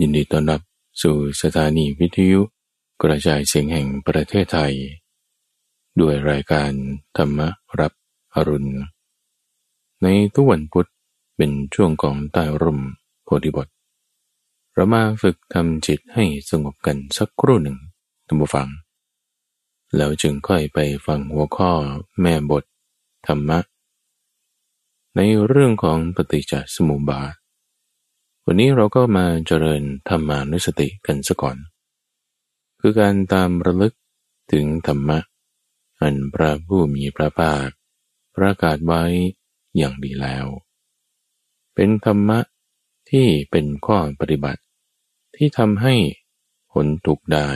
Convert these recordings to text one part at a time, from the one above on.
ยินดีต้อนรับสู่สถานีวิทยุกระจายเสียงแห่งประเทศไทย ด้วยรายการธรรมรับอรุณ ในทุกวันพุธเป็นช่วงของใต้ร่มโพธิบทเรามาฝึกทำจิตให้สงบกันสักครู่หนึ่งท่านผู้ฟัง แล้วจึงค่อยไปฟังหัวข้อแม่บท ธรรมะ ในเรื่องของปฏิจจสมุปบาท วันนี้เราก็มาเจริญธรรมานุสติกันซะก่อน คือการตามระลึกถึงธรรมะ อันพระผู้มีพระภาค ประกาศไว้อย่างดีแล้ว เป็นธรรมะที่เป็นข้อปฏิบัติ ที่ทำให้ผลถูกได้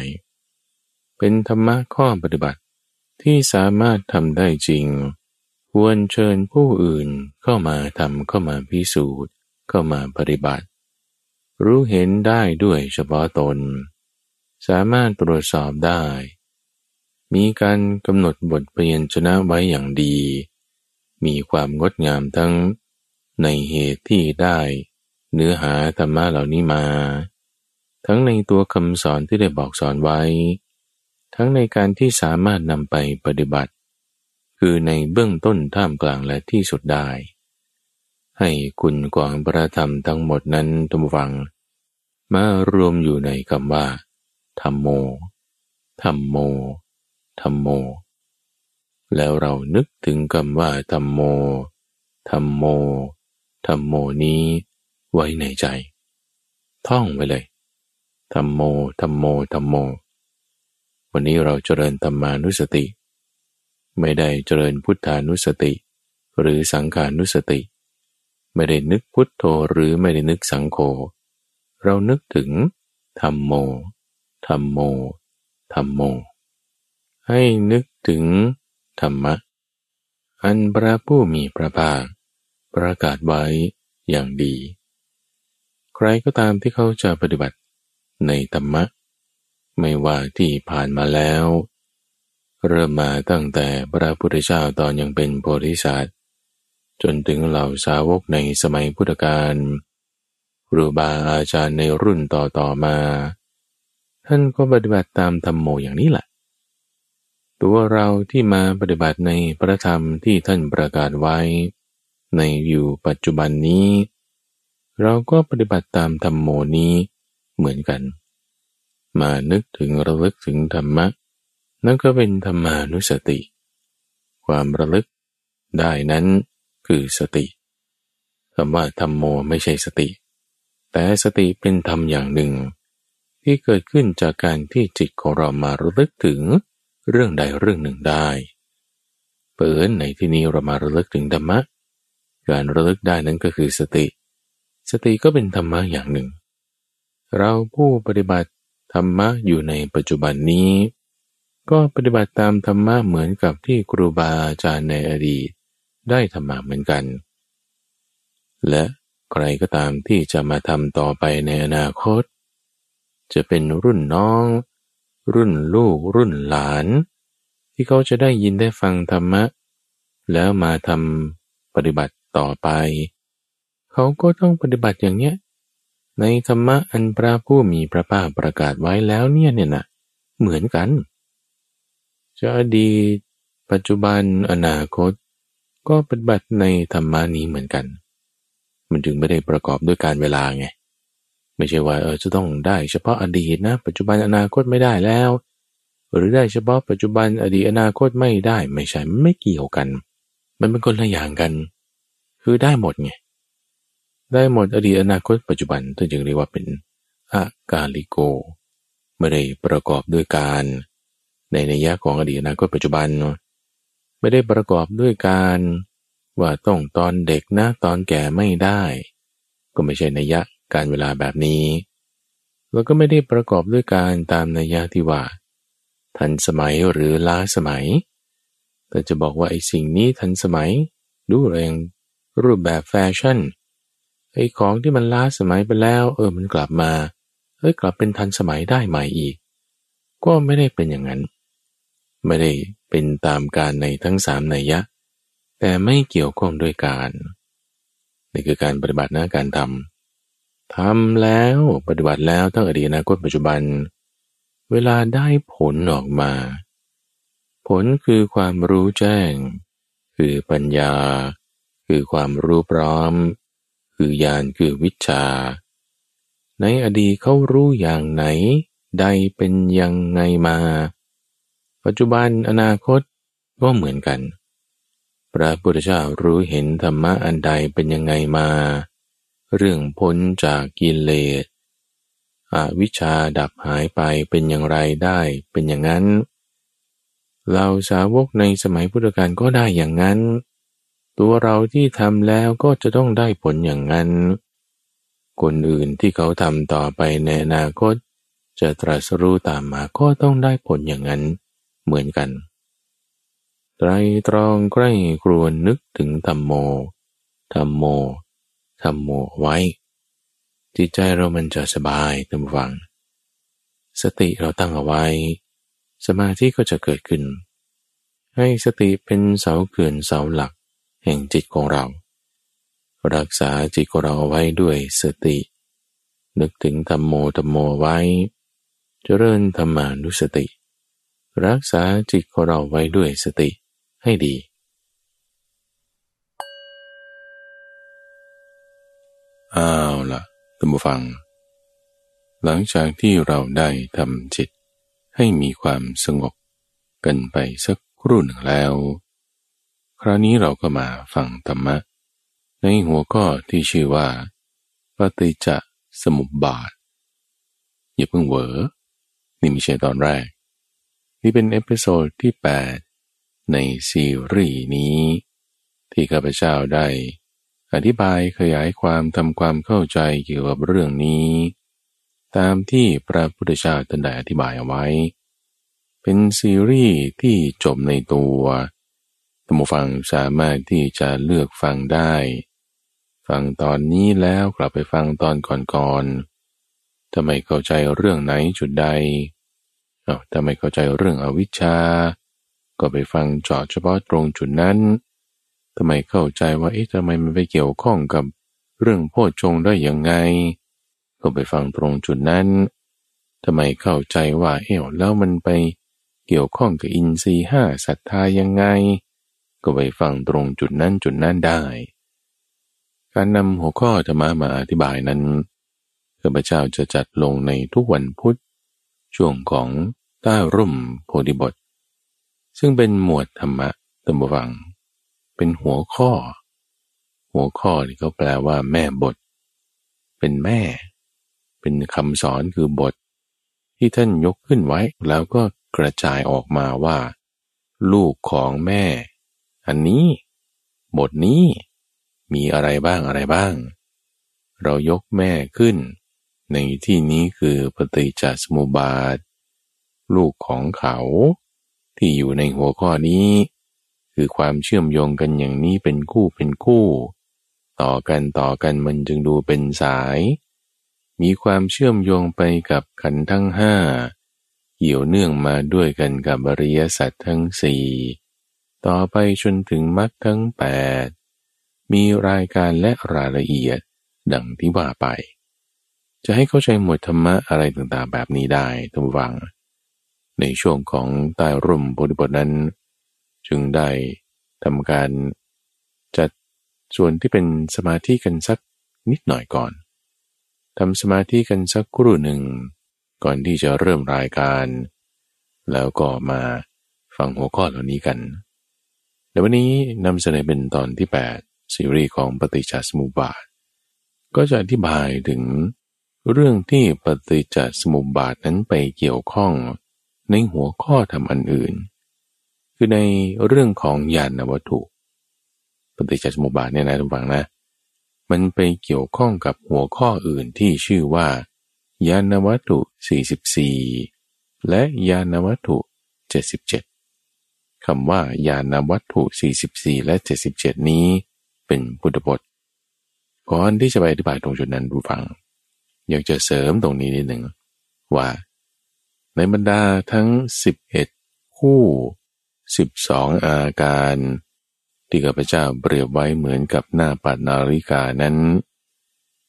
เป็นธรรมะข้อปฏิบัติที่สามารถทำได้จริง ควรเชิญผู้อื่นเข้ามาทำเข้ามาพิสูจน์เข้ามาปฏิบัติ รู้เห็นได้ด้วยเฉพาะตน สามารถตรวจสอบได้ มีการกำหนดบทเปลี่ยนชนะไว้อย่างดี มีความงดงามทั้งในเหตุที่ได้เนื้อหาธรรมะเหล่านี้มา ทั้งในตัวคำสอนที่ได้บอกสอนไว้ ทั้งในการที่สามารถนำไปปฏิบัติ คือในเบื้องต้นท่ามกลางและที่สุดได้ ให้คุณกวางประธรรมทั้งหมดนั้นทุกฝัง มารวมอยู่ในคำว่าธรรมโมธรรมโมธรรมโม แล้วเรานึกถึงคำว่าธรรมโมธรรมโมธรรมโมนี้ไว้ในใจ ท่องไว้เลยธรรมโมธรรมโมธรรมโม วันนี้เราเจริญธรรมานุสติ ไม่ได้เจริญพุทธานุสติ หรือสังขานุสติ ไม่ได้นึกพุทโธหรือไม่ได้นึกสังโฆเรานึกถึงธรรมโมธรรมโมธรรมโม ให้นึกถึงธรรมะ อันพระผู้มีพระภาคประกาศไว้อย่างดี ใครก็ตามที่เขาจะปฏิบัติในธรรมะ ไม่ว่าที่ผ่านมาแล้ว เริ่มมาตั้งแต่พระพุทธเจ้าตอนยังเป็นโพธิสัตว์ จนถึงเหล่าสาวกในสมัยพุทธกาลครูบาอาจารย์ในรุ่นต่อๆมา ท่านก็ปฏิบัติตามธรรมโมอย่างนี้แหละ ตัวเราที่มาปฏิบัติในพระธรรมที่ท่านประกาศไว้ ในอยู่ปัจจุบันนี้ เราก็ปฏิบัติตามธรรมโมนี้เหมือนกัน มานึกถึงระลึกถึงธรรมะ นั่นก็เป็นธรรมานุสติ ความระลึกได้นั้น คือสติคำว่าธรรมโมไม่ใช่สติ แต่สติเป็นธรรมอย่างหนึ่ง ที่เกิดขึ้นจากการที่จิตของเรามาระลึกถึงเรื่องใดเรื่องหนึ่งได้เปิดในที่นี้เรามาระลึกถึงธรรมะการระลึกได้นั้นก็คือสติ สติก็เป็นธรรมะอย่างหนึ่ง เราผู้ปฏิบัติธรรมะอยู่ในปัจจุบันนี้ ก็ปฏิบัติตามธรรมะเหมือนกับที่ครูบาอาจารย์ในอดีต ได้ธรรมะเหมือนกัน และใครก็ตามที่จะมาทำต่อไปในอนาคต จะเป็นรุ่นน้อง รุ่นลูกรุ่นหลาน ที่เขาจะได้ยินได้ฟังธรรมะ แล้วมาทำปฏิบัติต่อไป เขาก็ต้องปฏิบัติอย่างเนี้ยในธรรมะอันพระผู้มีพระภาคประกาศไว้แล้วเนี่ยเนี่ยนะเหมือนกัน จะอดีต ปัจจุบันอนาคต ก็ปฏิบัติในธรรมานี้เหมือนกัน มันจึงไม่ได้ประกอบด้วยการเวลาไง ไม่ใช่ว่าเออจะต้องได้เฉพาะอดีตนะ ปัจจุบันอนาคตไม่ได้แล้ว หรือได้เฉพาะปัจจุบันอดีตอนาคตไม่ได้ ไม่ใช่ไม่เกี่ยวกัน มันเป็นคนละอย่างกัน คือได้หมดไง ได้หมดอดีตอนาคตปัจจุบันจึงเรียกว่าเป็นอากาลิโก ไม่ได้ประกอบด้วยการ ในในยะของอดีตอนาคตปัจจุบันเนาะ ไม่ได้ประกอบด้วยการ ว่าต้องตอนเด็กนะตอนแก่ไม่ได้ ก็ไม่ใช่นัยยะการเวลาแบบนี้ แล้วก็ไม่ได้ประกอบด้วยการตามนัยยะที่ว่า ทันสมัยหรือล้าสมัย แต่จะบอกว่าไอ้สิ่งนี้ทันสมัย ดูแรงรูปแบบแฟชั่นไอ้ของที่มันล้าสมัยไปแล้ว เออมันกลับมาเอ้ยกลับเป็นทันสมัยได้ใหม่อีก ก็ไม่ได้เป็นอย่างนั้น ไม่ได้ เป็นตามการในทั้งสามนัยยะ แต่ไม่เกี่ยวข้องด้วยการนี่คือการปฏิบัติหน้าการทำทำแล้วปฏิบัติแล้วตั้งอดีตอนาคตปัจจุบัน เวลาได้ผลออกมา ผลคือความรู้แจ้ง คือปัญญา คือความรู้พร้อม คือญาณคือวิชา ในอดีตเขารู้อย่างไหน ใดเป็นยังไงมา ปัจจุบันอนาคตก็เหมือนกัน พระพุทธเจ้ารู้เห็นธรรมะอันใดเป็นยังไงมา เรื่องพ้นจากกิเลสอวิชชาดับหายไปเป็นอย่างไรได้เป็นอย่างนั้น เราสาวกในสมัยพุทธกาลก็ได้อย่างนั้น ตัวเราที่ทำแล้วก็จะต้องได้ผลอย่างนั้น คนอื่นที่เขาทำต่อไปในอนาคต จะตรัสรู้ตามมาก็ต้องได้ผลอย่างนั้น เหมือนกัน ไตรตรองใกล้ครวนนึกถึงธรรมโม ธรรมโม ธรรมโมไว้ จิตใจเรามันจะสบายตามฟัง สติเราตั้งเอาไว้ สมาธิก็จะเกิดขึ้น ให้สติเป็นเสาเกือนเสาหลัก แห่งจิตของเรา รักษาจิตของเราเอาไว้ด้วยสติ นึกถึงธรรมโมธรรมโมไว้จเจริญธรรมานุสติ รักษาจิตของเราไว้ด้วยสติให้ดี อ้าวละท่านผู้ฟัง หลังจากที่เราได้ทำจิตให้มีความสงบกันไปสักครู่หนึ่งแล้ว คราวนี้เราก็มาฟังธรรมะ ในหัวข้อที่ชื่อว่า ปฏิจจสมุปบาท อย่าเพิ่งเวอนี่ไม่ใช่ตอนแรก นี่เป็น episode ที่ 8 ในซีรีส์นี้ ที่ข้าพเจ้าได้ อธิบายขยายความทำความเข้าใจเกี่ยวกับเรื่องนี้ ตามที่พระพุทธเจ้าตรัสอธิบายเอาไว้ เป็นซีรีส์ที่จบในตัวท่านผู้ฟังสามารถที่จะเลือกฟังได้ ฟังตอนนี้แล้วกลับไปฟังตอนก่อนๆถ้าไม่เข้าใจเรื่องไหนจุดใด เอาถ้าไม่เข้าใจเรื่องอวิชชา ก็ไปฟังเจาะเฉพาะตรงจุดนั้นทำไมเข้าใจว่าเอ๊ะทำไมมันไปเกี่ยวข้องกับเรื่องโพชฌงได้ยังไง ก็ไปฟังตรงจุดนั้นทำไมเข้าใจว่าเอ๊ะแล้วมันไปเกี่ยวข้องกับอินทรีห้าศรัทธายังไง ก็ไปฟังตรงจุดนั้นจุดนั้นได้ การนำหัวข้อธรรมะมาอธิบายนั้นข้าพเจ้าจะจัดลงในทุกวันพุธ ช่วงของใต้ร่มโพธิบท ซึ่งเป็นหมวดธรรมะตัมวัง เป็นหัวข้อ หัวข้อที่เขาแปลว่าแม่บท เป็นแม่ เป็นคำสอนคือบท ที่ท่านยกขึ้นไว้แล้วก็กระจายออกมาว่า ลูกของแม่ อันนี้ บทนี้ มีอะไรบ้างอะไรบ้าง เรายกแม่ขึ้น ในที่นี้คือปฏิจจสมุปบาท ลูกของเขาที่อยู่ในหัวข้อนี้ คือความเชื่อมโยงกันอย่างนี้เป็นคู่เป็นคู่ ต่อกันต่อกันมันจึงดูเป็นสาย มีความเชื่อมโยงไปกับขันทั้งห้าเกี่ยวเนื่องมาด้วยกันกับบริยสัตว์ทั้งสี่ต่อไปจนถึงมรรคทั้งแปดมีรายการและรายละเอียดดังที่ว่าไป จะให้เข้าใจหมวดธรรมะอะไรต่างๆ แบบนี้ได้ทุกวัง ในช่วงของใต้ร่มบริบทนั้น จึงได้ทำการจัดส่วนที่เป็นสมาธิกันสักนิดหน่อยก่อนทำสมาธิกันสักครู่หนึ่ง ก่อนที่จะเริ่มรายการ แล้วก็มาฟังหัวข้อเหล่านี้กันในวันนี้นำเสนอเป็นตอนที่ 8 ซีรีส์ของปฏิจจสมุปบาท ก็จะอธิบายถึง เรื่องที่ปฏิจจสมุปบาทนั้นไปเกี่ยวข้องในหัวข้อทำอันอื่น คือในเรื่องของญาณวัตถุปฏิจจสมุปบาทเนี่ยนะทุกฝังนะ มันไปเกี่ยวข้องกับหัวข้ออื่นที่ชื่อว่า ญาณวัตถุ 44 และญาณวัตถุ 77 คำว่าญาณวัตถุ 44 และ 77 นี้เป็นพุทธบทก่อนที่จะไปอธิบายตรงจุดนั้นดูฟัง อยากจะเสริมตรงนี้นิดหนึ่งว่า ในบรรดาทั้ง 11 คู่ 12 อาการ ที่ข้าพเจ้าเปรียบไว้เหมือนกับหน้าปัดนาฬิกานั้น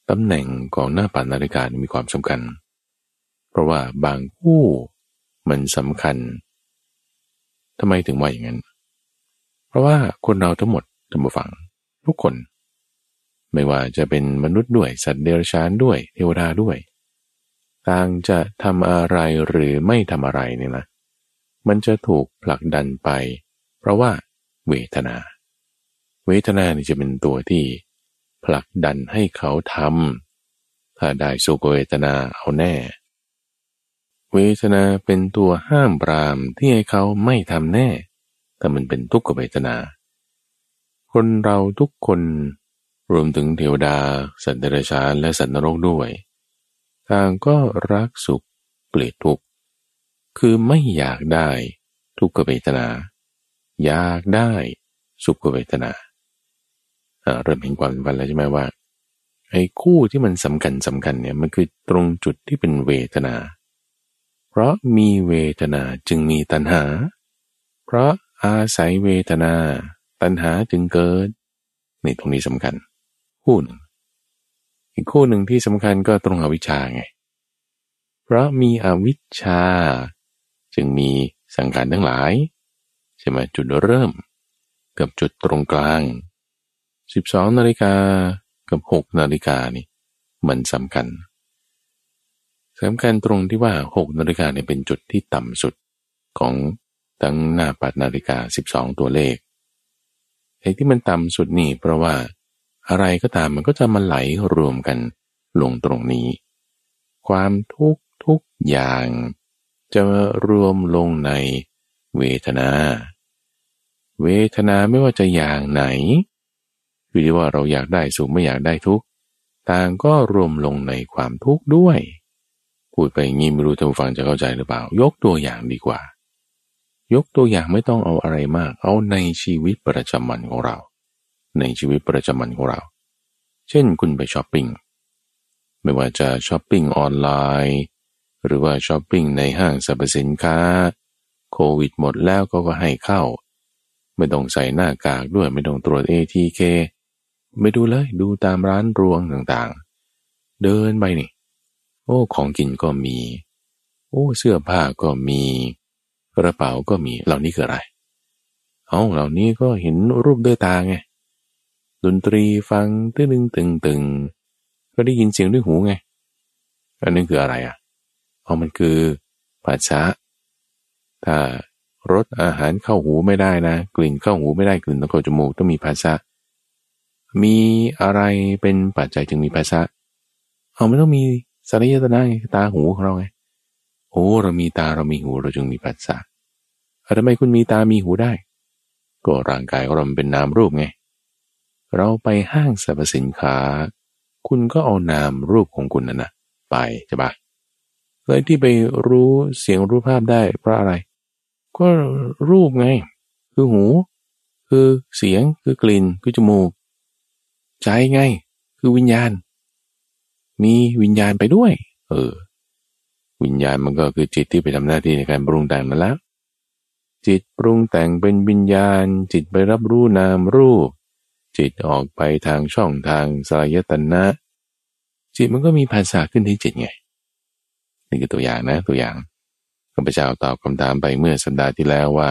ตำแหน่งของหน้าปัดนาฬิกามีความสำคัญ เพราะว่าบางคู่มันสำคัญทำไมถึงว่าอย่างนั้น เพราะว่าคนเราทั้งหมดทั้งฝัง ทุกคน ไม่ว่าจะเป็นมนุษย์ด้วยสัตว์เดรัจฉานด้วยเทวดาด้วย ต่างจะทำอะไรหรือไม่ทำอะไรเนี่ยนะมันจะถูกผลักดันไป เพราะว่าเวทนา เวทนานี่จะเป็นตัวที่ ผลักดันให้เขาทำถ้าได้สุขเวทนาเอาแน่ เวทนาเป็นตัวห้ามปรามที่ให้เขาไม่ทำแน่ แต่มันเป็นทุกขเวทนา คนเราทุกคน รวมถึงเทวดา สัตว์เดรัจฉานและสัตว์นรกด้วย ต่างก็รักสุขเกลียดทุกข์ คือไม่อยากได้ทุกขเวทนา อยากได้สุขเวทนา เริ่มเห็นความวันแล้วใช่ไหมว่า ไอ้คู่ที่มันสำคัญสำคัญเนี่ยมันคือตรงจุดที่เป็นเวทนา เพราะมีเวทนาจึงมีตัณหา เพราะอาศัยเวทนา ตัณหาจึงเกิดนี่ตรงนี้สำคัญ คู่หนึ่ง อีกคู่หนึ่งที่สำคัญก็ตรงอวิชชาไง เพราะมีอวิชชา จึงมีสังขารทั้งหลายใช่ไหมจุดเริ่ม กับจุดตรงกลาง 12นาฬิกากับ 6นาฬิกานี่มันสำคัญสำคัญตรงที่ว่า 6นาฬิกาเนี่ยเป็นจุดที่ต่ำสุดของทั้งหน้าปัดนาฬิกา 12 ตัวเลขไอ้ที่มันต่ำสุดนี่เพราะว่า อะไรก็ตามมันก็จะมาไหลรวมกันลงตรงนี้ ความทุกทุกอย่าง จะรวมลงในเวทนา เวทนาไม่ว่าจะอย่างไหน คือที่ว่าเราอยากได้สุขไม่อยากได้ทุกข์ต่างก็รวมลงในความทุกข์ด้วย พูดไปงี้ไม่รู้ท่านฟังจะเข้าใจหรือเปล่า ยกตัวอย่างดีกว่า ยกตัวอย่างไม่ต้องเอาอะไรมาก เอาในชีวิตประจำวันของเรา ในชีวิตประจำวันของเรา เช่นคุณไปช้อปปิ้ง ไม่ว่าจะช้อปปิ้งออนไลน์ หรือว่าช้อปปิ้งในห้างสรรพสินค้า โควิดหมดแล้วก็ก็ให้เข้า ไม่ต้องใส่หน้ากากด้วยไม่ต้องตรวจ ATK ไม่ดูเลยดูตามร้านรวงต่างๆ เดินไปนี่ โอ้ของกินก็มี โอ้เสื้อผ้าก็มีกระเป๋าก็มีเหล่านี้คืออะไร เอาเหล่านี้ก็เห็นรูปด้วยตาไง ดนตรีฟังตึงตึงตึงก็ได้ยินเสียงด้วยหูไง อันนี้คืออะไรอะเอามันคือภาษาถ้ารสอาหารเข้าหูไม่ได้นะ กลิ่นเข้าหูไม่ได้กลิ่นต้องเข้าจมูกต้องมีภาษามีอะไรเป็นปัจจัยจึงมีภาษาเอาไม่ต้องมีสารยตนะตาหูของเราไงโอ้เรามีตาเรามีหูเราจึงมีภาษาทำไมคุณมีตามีหูได้ ก็ร่างกายของเราเป็นนามรูปไง เราไปห้างสรรพสินค้า คุณก็เอานามรูปของคุณนั่นนะไปใช่ปะเลยที่ไปรู้เสียงรู้ภาพได้เพราะอะไร ก็รูปไง คือหู คือเสียงคือกลิ่นคือจมูก ใจไง คือวิญญาณ มีวิญญาณไปด้วย เออ วิญญาณมันก็คือจิตที่ไปทำหน้าที่ในการปรุงแต่งนั่นแล้วจิตปรุงแต่งเป็นวิญญาณ จิตไปรับรู้นามรูป จิตออกไปทางช่องทางสายตนะ จิตมันก็มีภาษาขึ้นที่จิตไงนี่คือตัวอย่างนะตัวอย่างข้าพเจ้าตอบคำถามไปเมื่อสัปดาห์ที่แล้วว่า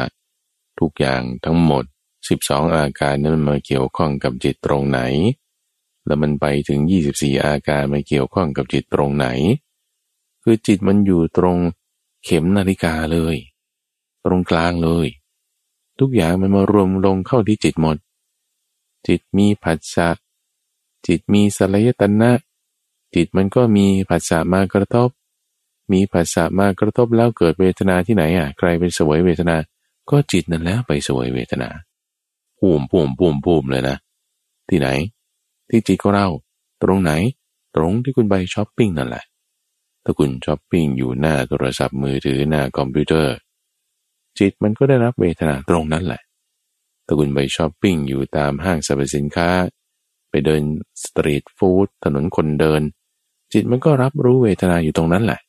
ทุกอย่างทั้งหมด 12 อาการนั้นมันมาเกี่ยวข้องกับจิตตรงไหน แล้วมันไปถึง 24 อาการมาเกี่ยวข้องกับจิตตรงไหน คือจิตมันอยู่ตรงเข็มนาฬิกาเลย ตรงกลางเลย ทุกอย่างมันมารวมลงเข้าที่จิตหมด จิตมีผัสสะจิตมีสลายตนะ จิตมันก็มีผัสสะมากระทบ มีผัสสะมากระทบแล้วเกิดเวทนาที่ไหนอะใครเป็นสวยเวทนา ก็จิตนั่นแล้วไปสวยเวทนาปูมปูมปูมปูมเลยนะ ที่ไหน ที่จิตของเรา ตรงไหน ตรงที่คุณไปช้อปปิ้งนั่นแหละถ้าคุณช้อปปิ้งอยู่หน้าโทรศัพท์มือถือหน้าคอมพิวเตอร์ จิตมันก็ได้รับเวทนาตรงนั้นแหละ ถ้าคุณไปช้อปปิ้งอยู่ตามห้างสรรพสินค้า ไปเดินสตรีทฟู้ดถนนคนเดิน จิตมันก็รับรู้เวทนาอยู่ตรงนั้นแหละ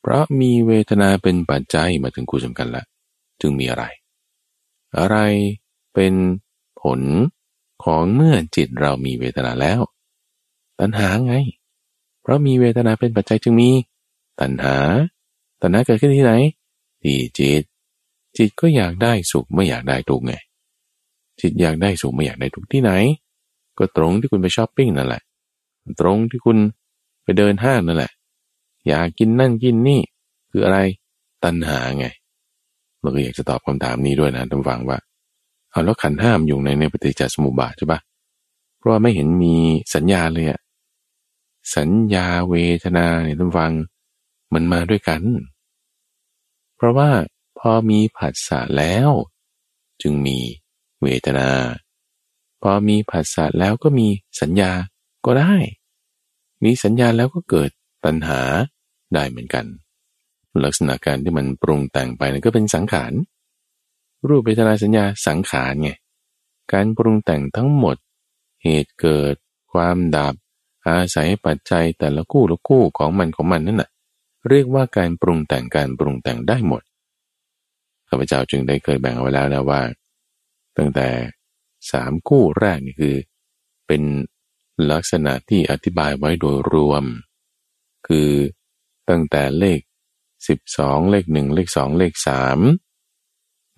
เพราะมีเวทนาเป็นปัจจัยมาถึงคู่สำคัญละจึงมีอะไร อะไรเป็นผลของเมื่อจิตเรามีเวทนาแล้วตตัณหาไง เพราะมีเวทนาเป็นปัจจัยจึงมี ตัณหา ตัณหาเกิดขึ้นที่ไหน ที่จิต จิตก็อยากได้สุขไม่อยากได้ทุกข์ไง จิตอยากได้สุขไม่อยากได้ทุกที่ไหน ก็ตรงที่คุณไปช้อปปิ้งนั่นแหละ ตรงที่คุณไปเดินห้างนั่นแหละ อยากกินนั่นกินนี่ คืออะไรตัณหาไงเราก็อยากจะตอบคำถามนี้ด้วยนะท่านฟังว่าเอาแล้วขันห้ามอยู่ในในปฏิจจสมุปบาทใช่ปะเพราะว่าไม่เห็นมีสัญญาเลยอะสัญญาเวทนาเนี่ยท่านฟังมันมาด้วยกัน เพราะว่าพอมีผัสสะแล้ว จึงมี เวทนา พอมีผัสสะแล้วก็มีสัญญาก็ได้ มีสัญญาแล้วก็เกิดตัณหาได้เหมือนกัน ลักษณะการที่มันปรุงแต่งไปนั่นก็เป็นสังขารรูปเวทนาสัญญาสังขารไงการปรุงแต่งทั้งหมด เหตุเกิด ความดับ อาศัยปัจจัยแต่ละคู่ละคู่ของมันของมันนั่นน่ะเรียกว่าการปรุงแต่งการปรุงแต่งได้หมดข้าพเจ้าจึงได้เคยแบ่งเอาไว้แล้วนะว่า ตั้งแต่สามคู่แรกนี่คือ เป็นลักษณะที่อธิบายไว้โดยรวม คือตั้งแต่เลข 12 เลขหนึ่งเลขสองเลขสาม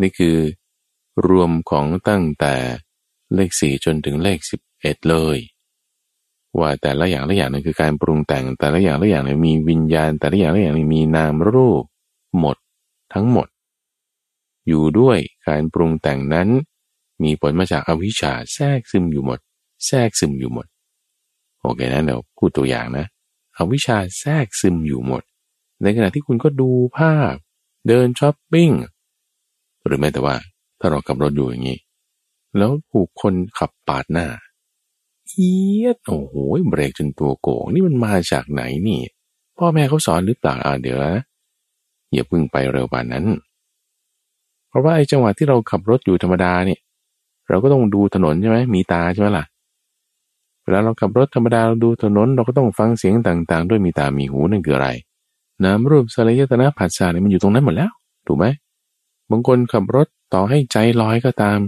นี่คือรวมของตั้งแต่เลขสี่จนถึงเลขสิบเอ็ดเลย ว่าแต่ละอย่างละอย่างนั้นคือการปรุงแต่งแต่ละอย่างละอย่างนี้มีวิญญาณ แต่ละอย่างละอย่างนี้มีนามรูป หมดทั้งหมด อยู่ด้วยการปรุงแต่งนั้น มีผลมาจากอวิชชาแทรกซึมอยู่หมด แทรกซึมอยู่หมด โอเคนะเดี๋ยวพูดตัวอย่างนะ อวิชชาแทรกซึมอยู่หมด ในขณะที่คุณก็ดูภาพ เดินช้อปปิ้ง หรือแม้แต่ว่าถ้าเราขับรถอยู่อย่างนี้ แล้วถูกคนขับปาดหน้า เอียดโอ้โหเบรกจนตัวโกงนี่มันมาจากไหนนี่ พ่อแม่เขาสอนหรือเปล่าอ่าเดี๋ยวนะอย่าพึ่งไปเร็วป่านนั้น เพราะว่าไอ้จังหวะที่เราขับรถอยู่ธรรมดาเนี่ย เราก็ต้องดูถนนใช่ไหมมีตาใช่ไหมล่ะ เวลาเราขับรถธรรมดาเราดูถนนเราก็ต้องฟังเสียงต่าง ๆ ด้วยมีตามีหูนั่นคืออะไรน้ำรูปสลายตนะผัสสะเนี่ยมันอยู่ตรงนั้นหมดแล้ว ถูกไหมบางคนขับรถต่อให้ใจลอยก็ตาม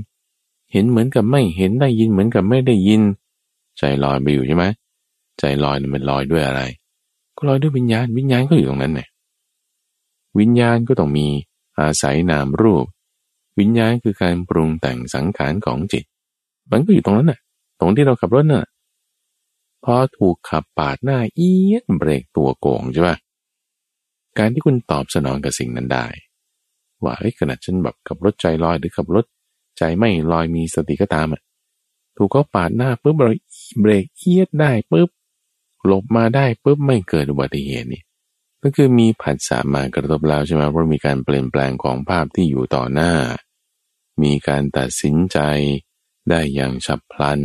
เห็นเหมือนกับไม่เห็นได้ยินเหมือนกับไม่ได้ยิน ใจลอยไปอยู่ใช่ไหมใจลอยมันลอยด้วยอะไร ก็ลอยด้วยวิญญาณวิญญาณก็อยู่ตรงนั้นเนี่ยวิญญาณก็ต้องมีอาศัยนามรูป วิญญาณคือการปรุงแต่งสังขารของจิต มันก็อยู่ตรงนั้นน่ะ ตรงที่เราขับรถน่ะพอถูกขับปาดหน้าเอียดเบรกตัวโกงใช่ปะการที่คุณตอบสนองกับสิ่งนั้นได้ ว่าเฮ้ยขนาดฉันแบบขับรถใจลอยหรือขับรถใจไม่ลอยมีสติก็ตามอะถูกเขาปาดหน้าปุ๊บเราเบรกเอียดได้ปุ๊บหลบมาได้ปุ๊บไม่เกิดอุบัติเหตุนี่ก็คือมีผัสสะมากระทบแล้วใช่ไหมเพราะมีการเปลี่ยนแปลงของภาพที่อยู่ต่อหน้า มีการตัดสินใจได้อย่างฉับพลัน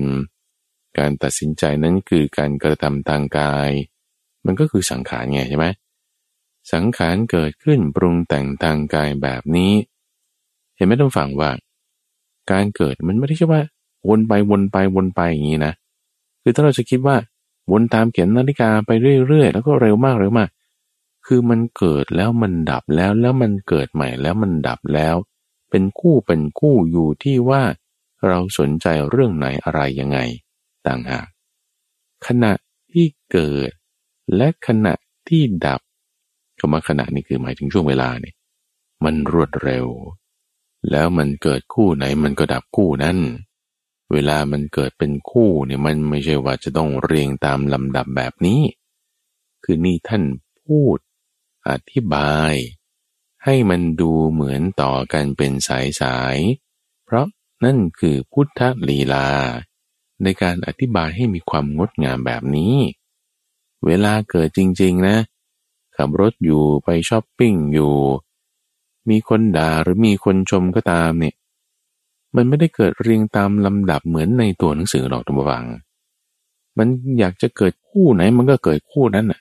การตัดสินใจนั้นคือการกระทำทางกาย มันก็คือสังขารไงใช่ไหมสังขารเกิดขึ้นปรุงแต่งทางกายแบบนี้ เห็นไหมต้องฟังว่า การเกิดมันไม่ได้ใช่ว่า วนไปวนไปวนไปอย่างนี้นะ คือถ้าเราจะคิดว่า วนตามเข็มนาฬิกาไปเรื่อยๆ แล้วก็เร็วมากเร็วมาก คือมันเกิดแล้วมันดับแล้วแล้วมันเกิดใหม่แล้วมันดับแล้ว เป็นคู่เป็นคู่อยู่ที่ว่าเราสนใจเรื่องไหนอะไรยังไงต่างหากขณะที่เกิด และขณะที่ดับคำว่าขณะนี่คือหมายถึงช่วงเวลาเนี่ยมันรวดเร็ว แล้วมันเกิดคู่ไหนมันก็ดับคู่นั้น เวลามันเกิดเป็นคู่เนี่ยมันไม่ใช่ว่าจะต้องเรียงตามลำดับแบบนี้ คือนี่ท่านพูด อธิบาย ให้มันดูเหมือนต่อกันเป็นสายสาย เพราะนั่นคือพุทธลีลา ในการอธิบายให้มีความงดงามแบบนี้ เวลาเกิดจริง ๆ นะขับรถอยู่ไปช้อปปิ้งอยู่ มีคนด่าหรือมีคนชมก็ตามเนี่ย มันไม่ได้เกิดเรียงตามลำดับเหมือนในตัวหนังสือหรอกทุกฝัง มันอยากจะเกิดคู่ไหนมันก็เกิดคู่นั้นน่ะ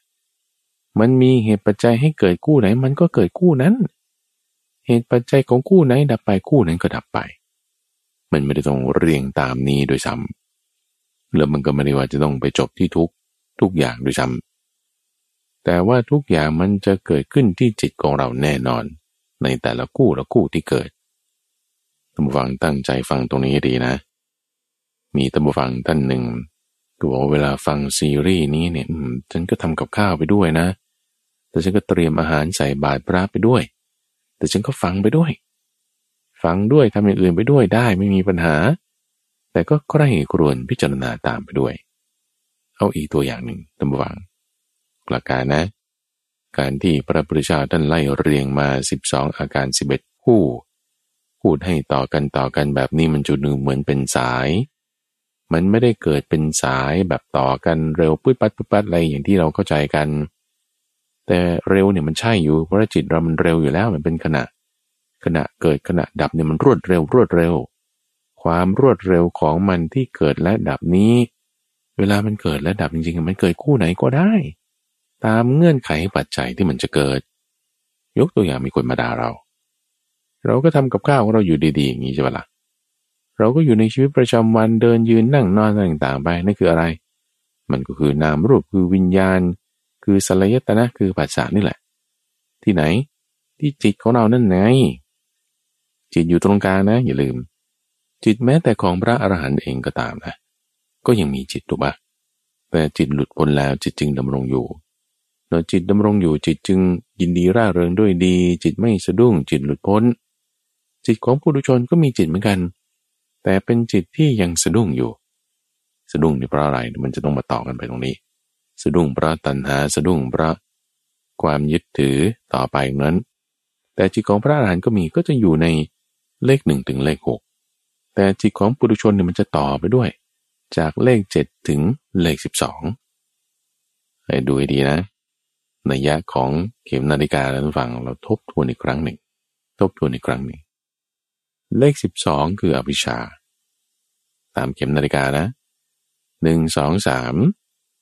มันมีเหตุปัจจัยให้เกิดคู่ไหน มันก็เกิดคู่นั้น เหตุปัจจัยของคู่ไหนดับไปคู่นั้นก็ดับไป มันไม่ได้ต้องเรียงตามนี้โดยซ้ำแล้วมันก็ไม่ได้ว่าจะต้องไปจบที่ทุกทุกอย่างโดยซ้ำแต่ว่าทุกอย่างมันจะเกิดขึ้นที่จิตของเราแน่นอน ในแต่ละคู่ละคู่ที่เกิดท่านผู้ฟังตั้งใจฟังตรงนี้ดีนะ มีท่านผู้ฟังท่านหนึ่ง ก็บอกเวลาฟังซีรีส์นี้เนี่ยฉันก็ทำกับข้าวไปด้วยนะ แต่ฉันก็เตรียมอาหารใส่บาตรพระไปด้วย แต่ฉันก็ฟังไปด้วย ฟังด้วยทำอย่างอื่นไปด้วยได้ไม่มีปัญหา แต่ก็ใคร่ครวญพิจารณาตามไปด้วย เอาอีกตัวอย่างหนึ่งตำวังหลักการนะ การที่พระพุทธเจ้าท่านไล่เรียงมา 12 อาการ 11 คู่ พูดให้ต่อกันต่อกันแบบนี้มันจุดหนึ่งเหมือนเป็นสาย มันไม่ได้เกิดเป็นสายแบบต่อกันเร็วปื๊ดปัดปื๊ดปัดอะไรอย่างที่เราเข้าใจกัน แต่เร็วเนี่ยมันใช่อยู่เพราะจิตเรามันเร็วอยู่แล้วมันเป็นขณะ ขณะเกิดขณะดับเนี่ยมันรวดเร็วรวดเร็ว ความรวดเร็วของมันที่เกิดและดับนี้ เวลามันเกิดและดับจริงๆ มันเกิดคู่ไหนก็ได้ ตามเงื่อนไขปัจจัยที่มันจะเกิด ยกตัวอย่างมีคนมาด่าเรา เราก็ทำกับข้าวของเราอยู่ดีๆอย่างนี้ใช่ไหมละ่ะ เราก็อยู่ในชีวิตประจำวันเดินยืนนั่งนอนต่างๆไปนั่นคืออะไร มันก็คือนามรูปคือวิญญาณ คือสลายตนะคือปัจจานี่แหละ ที่ไหน ที่จิตของเรานั่นไง จิตอยู่ตรงกลางนะ อย่าลืม จิตแม้แต่ของพระอรหันต์เองก็ตามนะก็ยังมีจิตถูกปะแต่จิตหลุดพ้นแล้วจิตจึงดำรงอยู่เนจิตดำรงอยู่จิตจึงยินดีร่าเริงด้วยดี จิตไม่สะดุ้งจิตหลุดพ้น จิตของผู้ดุชนก็มีจิตเหมือนกัน แต่เป็นจิตที่ยังสะดุ้งอยู่ สะดุ้งนี่เพราะอะไรมันจะต้องมาต่อกันไปตรงนี้ สะดุ้งเพราะตัณหาสะดุ้งเพราะความยึดถือต่อไปนั้น แต่จิตของพระอรหันต์ก็มีก็จะอยู่ในเลขหนึ่งถึงเลขหกแต่จิตของปุถุชนเนี่ยมันจะต่อไปด้วย จากเลขเจ็ดถึงเลขสิบสองให้ดูให้ดีนะในยะของเข็มนาฬิกาแล้วฟังเราทบทวนอีกครั้งหนึ่ง ทบทวนอีกครั้งหนึ่ง เลขสิบสองคืออวิชชา ตามเข็มนาฬิกานะหนึ่งสองสาม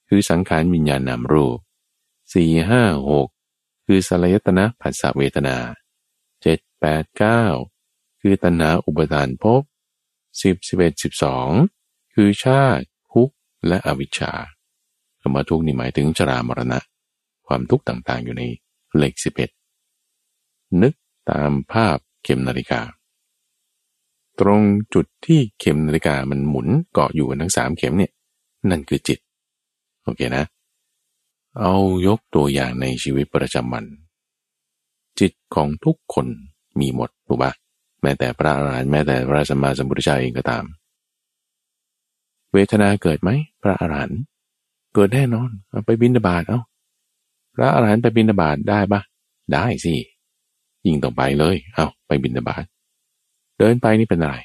คือสังขารวิญญาณนามรูปสี่ห้าหกคือสลายตนะผัสสะเวทนาเจ็ดแปดเก้าคือตัณหาอุปทานภพสิบสิบเอ็ดสิบสองคือชาติทุกข์และอวิชชาคำว่าทุกข์นี่หมายถึงชรามรณะ ความทุกข์ต่างๆอยู่ในเลขสิบเอ็ดนึกตามภาพเข็มนาฬิกา ตรงจุดที่เข็มนาฬิกามันหมุนเกาะอยู่กันทั้งสามเข็มเนี่ย นั่นคือจิต โอเคนะ เอายกตัวอย่างในชีวิตประจำวัน จิตของทุกคนมีหมดถูกปะแม้แต่พระอรหันต์แม้แต่พระสัมมาสัมพุทธเจ้าเองก็ตาม เวทนาเกิดไหมพระอรหันต์เกิดแน่นอนเอาไปบินบาตเอาพระอรหันต์ไปบินบาตได้ปะได้สิยิ่งต้องไปเลย เอาไปบินบาต เดินไปนี่เป็นอะไร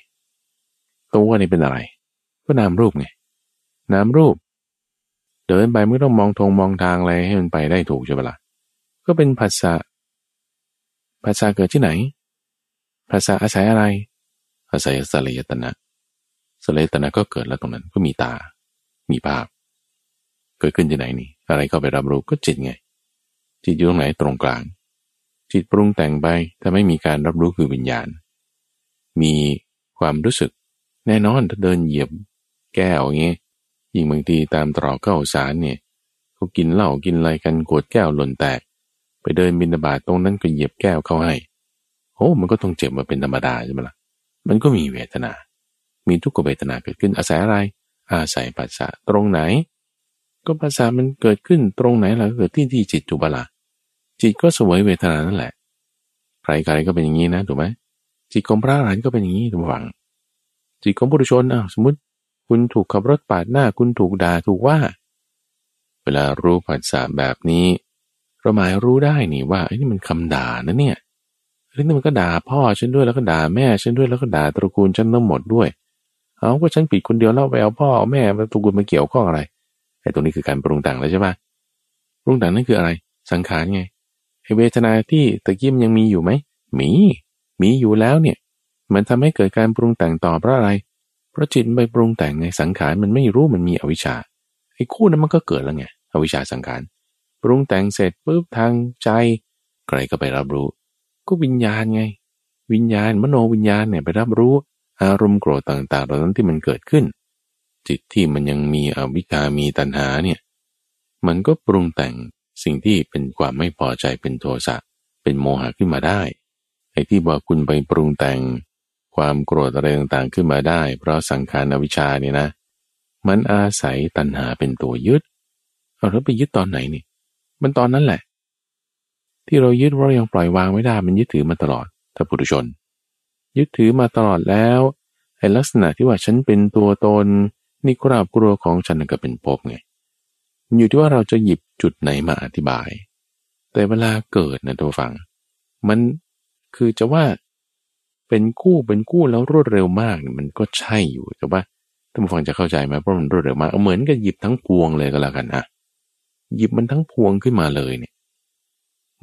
ตัวนี่เป็นอะไร ก็นามรูปไงนามรูป เดินไปไม่ต้องมองทงมองทางอะไรให้มันไปได้ถูกใช่ไหมละ่ะก็เป็นภาษาภาษาเกิดที่ไหน ภาษาอาศัยอะไรอาศัยสลายตนะสลายตนะก็เกิดแล้วตรงนั้นก็มีตา มีภาพ เกิดขึ้นที่ไหนนี่ อะไรเข้าไปรับรู้ก็จิตไง จิตอยู่ตรงไหนตรงกลาง จิตปรุงแต่งไปถ้าไม่มีการรับรู้คือวิญญาณ มีความรู้สึก แน่นอนถ้าเดินเหยียบแก้วอย่างเงี้ยยิ่งบางทีตามตรอกข้าวสารเนี่ยเขากินเหล้ากินอะไรกันกดแก้วหล่นแตก ไปเดินบินบาตตรงนั้นก็เหยียบแก้วเข้าให้โอ้มันก็ต้องเจ็บมาเป็นธรรมดาใช่ไหมละ่ะมันก็มีเวทนา มีทุกขเวทนาเกิดขึ้นอาศัยอะไร อาศัยปัสสะตรงไหน ก็ปัสสะมันเกิดขึ้นตรงไหนล่ะเกิดที่ที่จิตจุบละจิตก็สวยเวทนานั่นแหละใครๆก็เป็นอย่างนี้นะถูกไหม จิตของพระอรหันต์ก็เป็นอย่างนี้ทุกฝัง จิตของบุรุชนอะสมมติ คุณถูกขับรถปาดหน้า คุณถูกด่าถูกว่า เวลารู้ผัสสะแบบนี้เราหมายรู้ได้นี่ว่าไอ้นี่มันคำด่านะเนี่ยไอ้นี่มันก็ด่าพ่อฉันด้วยแล้วก็ด่าแม่ฉันด้วยแล้วก็ด่าตระกูลฉันทั้งหมดด้วย เอาก็ฉันปิดคนเดียวแล้วไปเอาพ่อแม่มาตระกูลมาเกี่ยวข้องอะไรไอ้ตรงนี้คือการปรุงแต่งแล้วใช่ปะปรุงแต่งนั่นคืออะไร สังขารไงไอ้เวทนาที่ตะกี้มันยังมีอยู่ไหมมี มีอยู่แล้วเนี่ย มันทำให้เกิดการปรุงแต่งต่อเพราะอะไร เพราะจิตไปปรุงแต่งไงสังขารมันไม่รู้มันมีอวิชชาไอ้คู่นั้นมันก็เกิดแล้วไงอวิชชาสังขารปรุงแต่งเสร็จปุ๊บทางใจใครก็ไปรับรู้ ก็วิญญาณไง วิญญาณมโนวิญญาณเนี่ยไปรับรู้ อารมณ์โกรธต่างๆเหล่านั้นที่มันเกิดขึ้น จิตที่มันยังมีอวิชชามีตัณหาเนี่ยมันก็ปรุงแต่งสิ่งที่เป็นความไม่พอใจเป็นโทสะเป็นโมหะขึ้นมาได้ ไอ้ที่บอกคุณไปปรุงแต่งความโกรธอะไรต่างๆขึ้นมาได้ เพราะสังขารอวิชชาเนี่ยนะ มันอาศัยตัณหาเป็นตัวยึดเอาแล้วไปยึดตอนไหนนี่ มันตอนนั้นแหละ ที่เรายึดเรายังปล่อยวางไม่ได้มันยึดถือมาตลอดถ้าปุถุชน ยึดถือมาตลอดแล้วไอ้ลักษณะที่ว่าฉันเป็นตัวตนนี่กราบกลัวของฉันก็เป็นภพไงอยู่ที่ว่าเราจะหยิบจุดไหนมาอธิบาย แต่เวลาเกิดนะตัวฟัง มัน คือจะว่าเป็นกู้เป็นกู้แล้วรวดเร็วมากมันก็ใช่อยู่แต่ว่าท่านผู้ฟังจะเข้าใจไหมเพราะมันรวดเร็วมากเหมือนกับหยิบทั้งพวงเลยก็แล้วกันนะหยิบมันทั้งพวงขึ้นมาเลยเนี่ย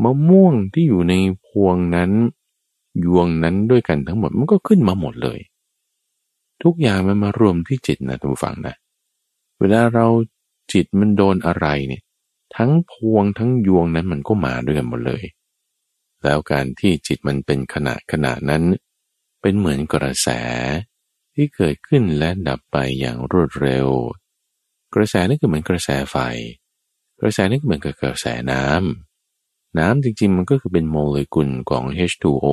มะม่วงที่อยู่ในพวงนั้นยวงนั้นด้วยกันทั้งหมดมันก็ขึ้นมาหมดเลย ทุกอย่างมันมารวมที่จิตนะท่านผู้ฟังนะเวลาเราจิตมันโดนอะไรเนี่ย ทั้งพวงทั้งยวงนั้นมันก็มาด้วยกันหมดเลย แล้วการที่จิตมันเป็นขณะขณะนั้น เป็นเหมือนกระแสที่เกิดขึ้นและดับไปอย่างรวดเร็ว กระแสนี่คือเหมือนกระแสไฟ กระแสนี่เหมือนกับกระแสน้ำน้ำจริงๆมันก็คือเป็นโมเลกุลของ H2O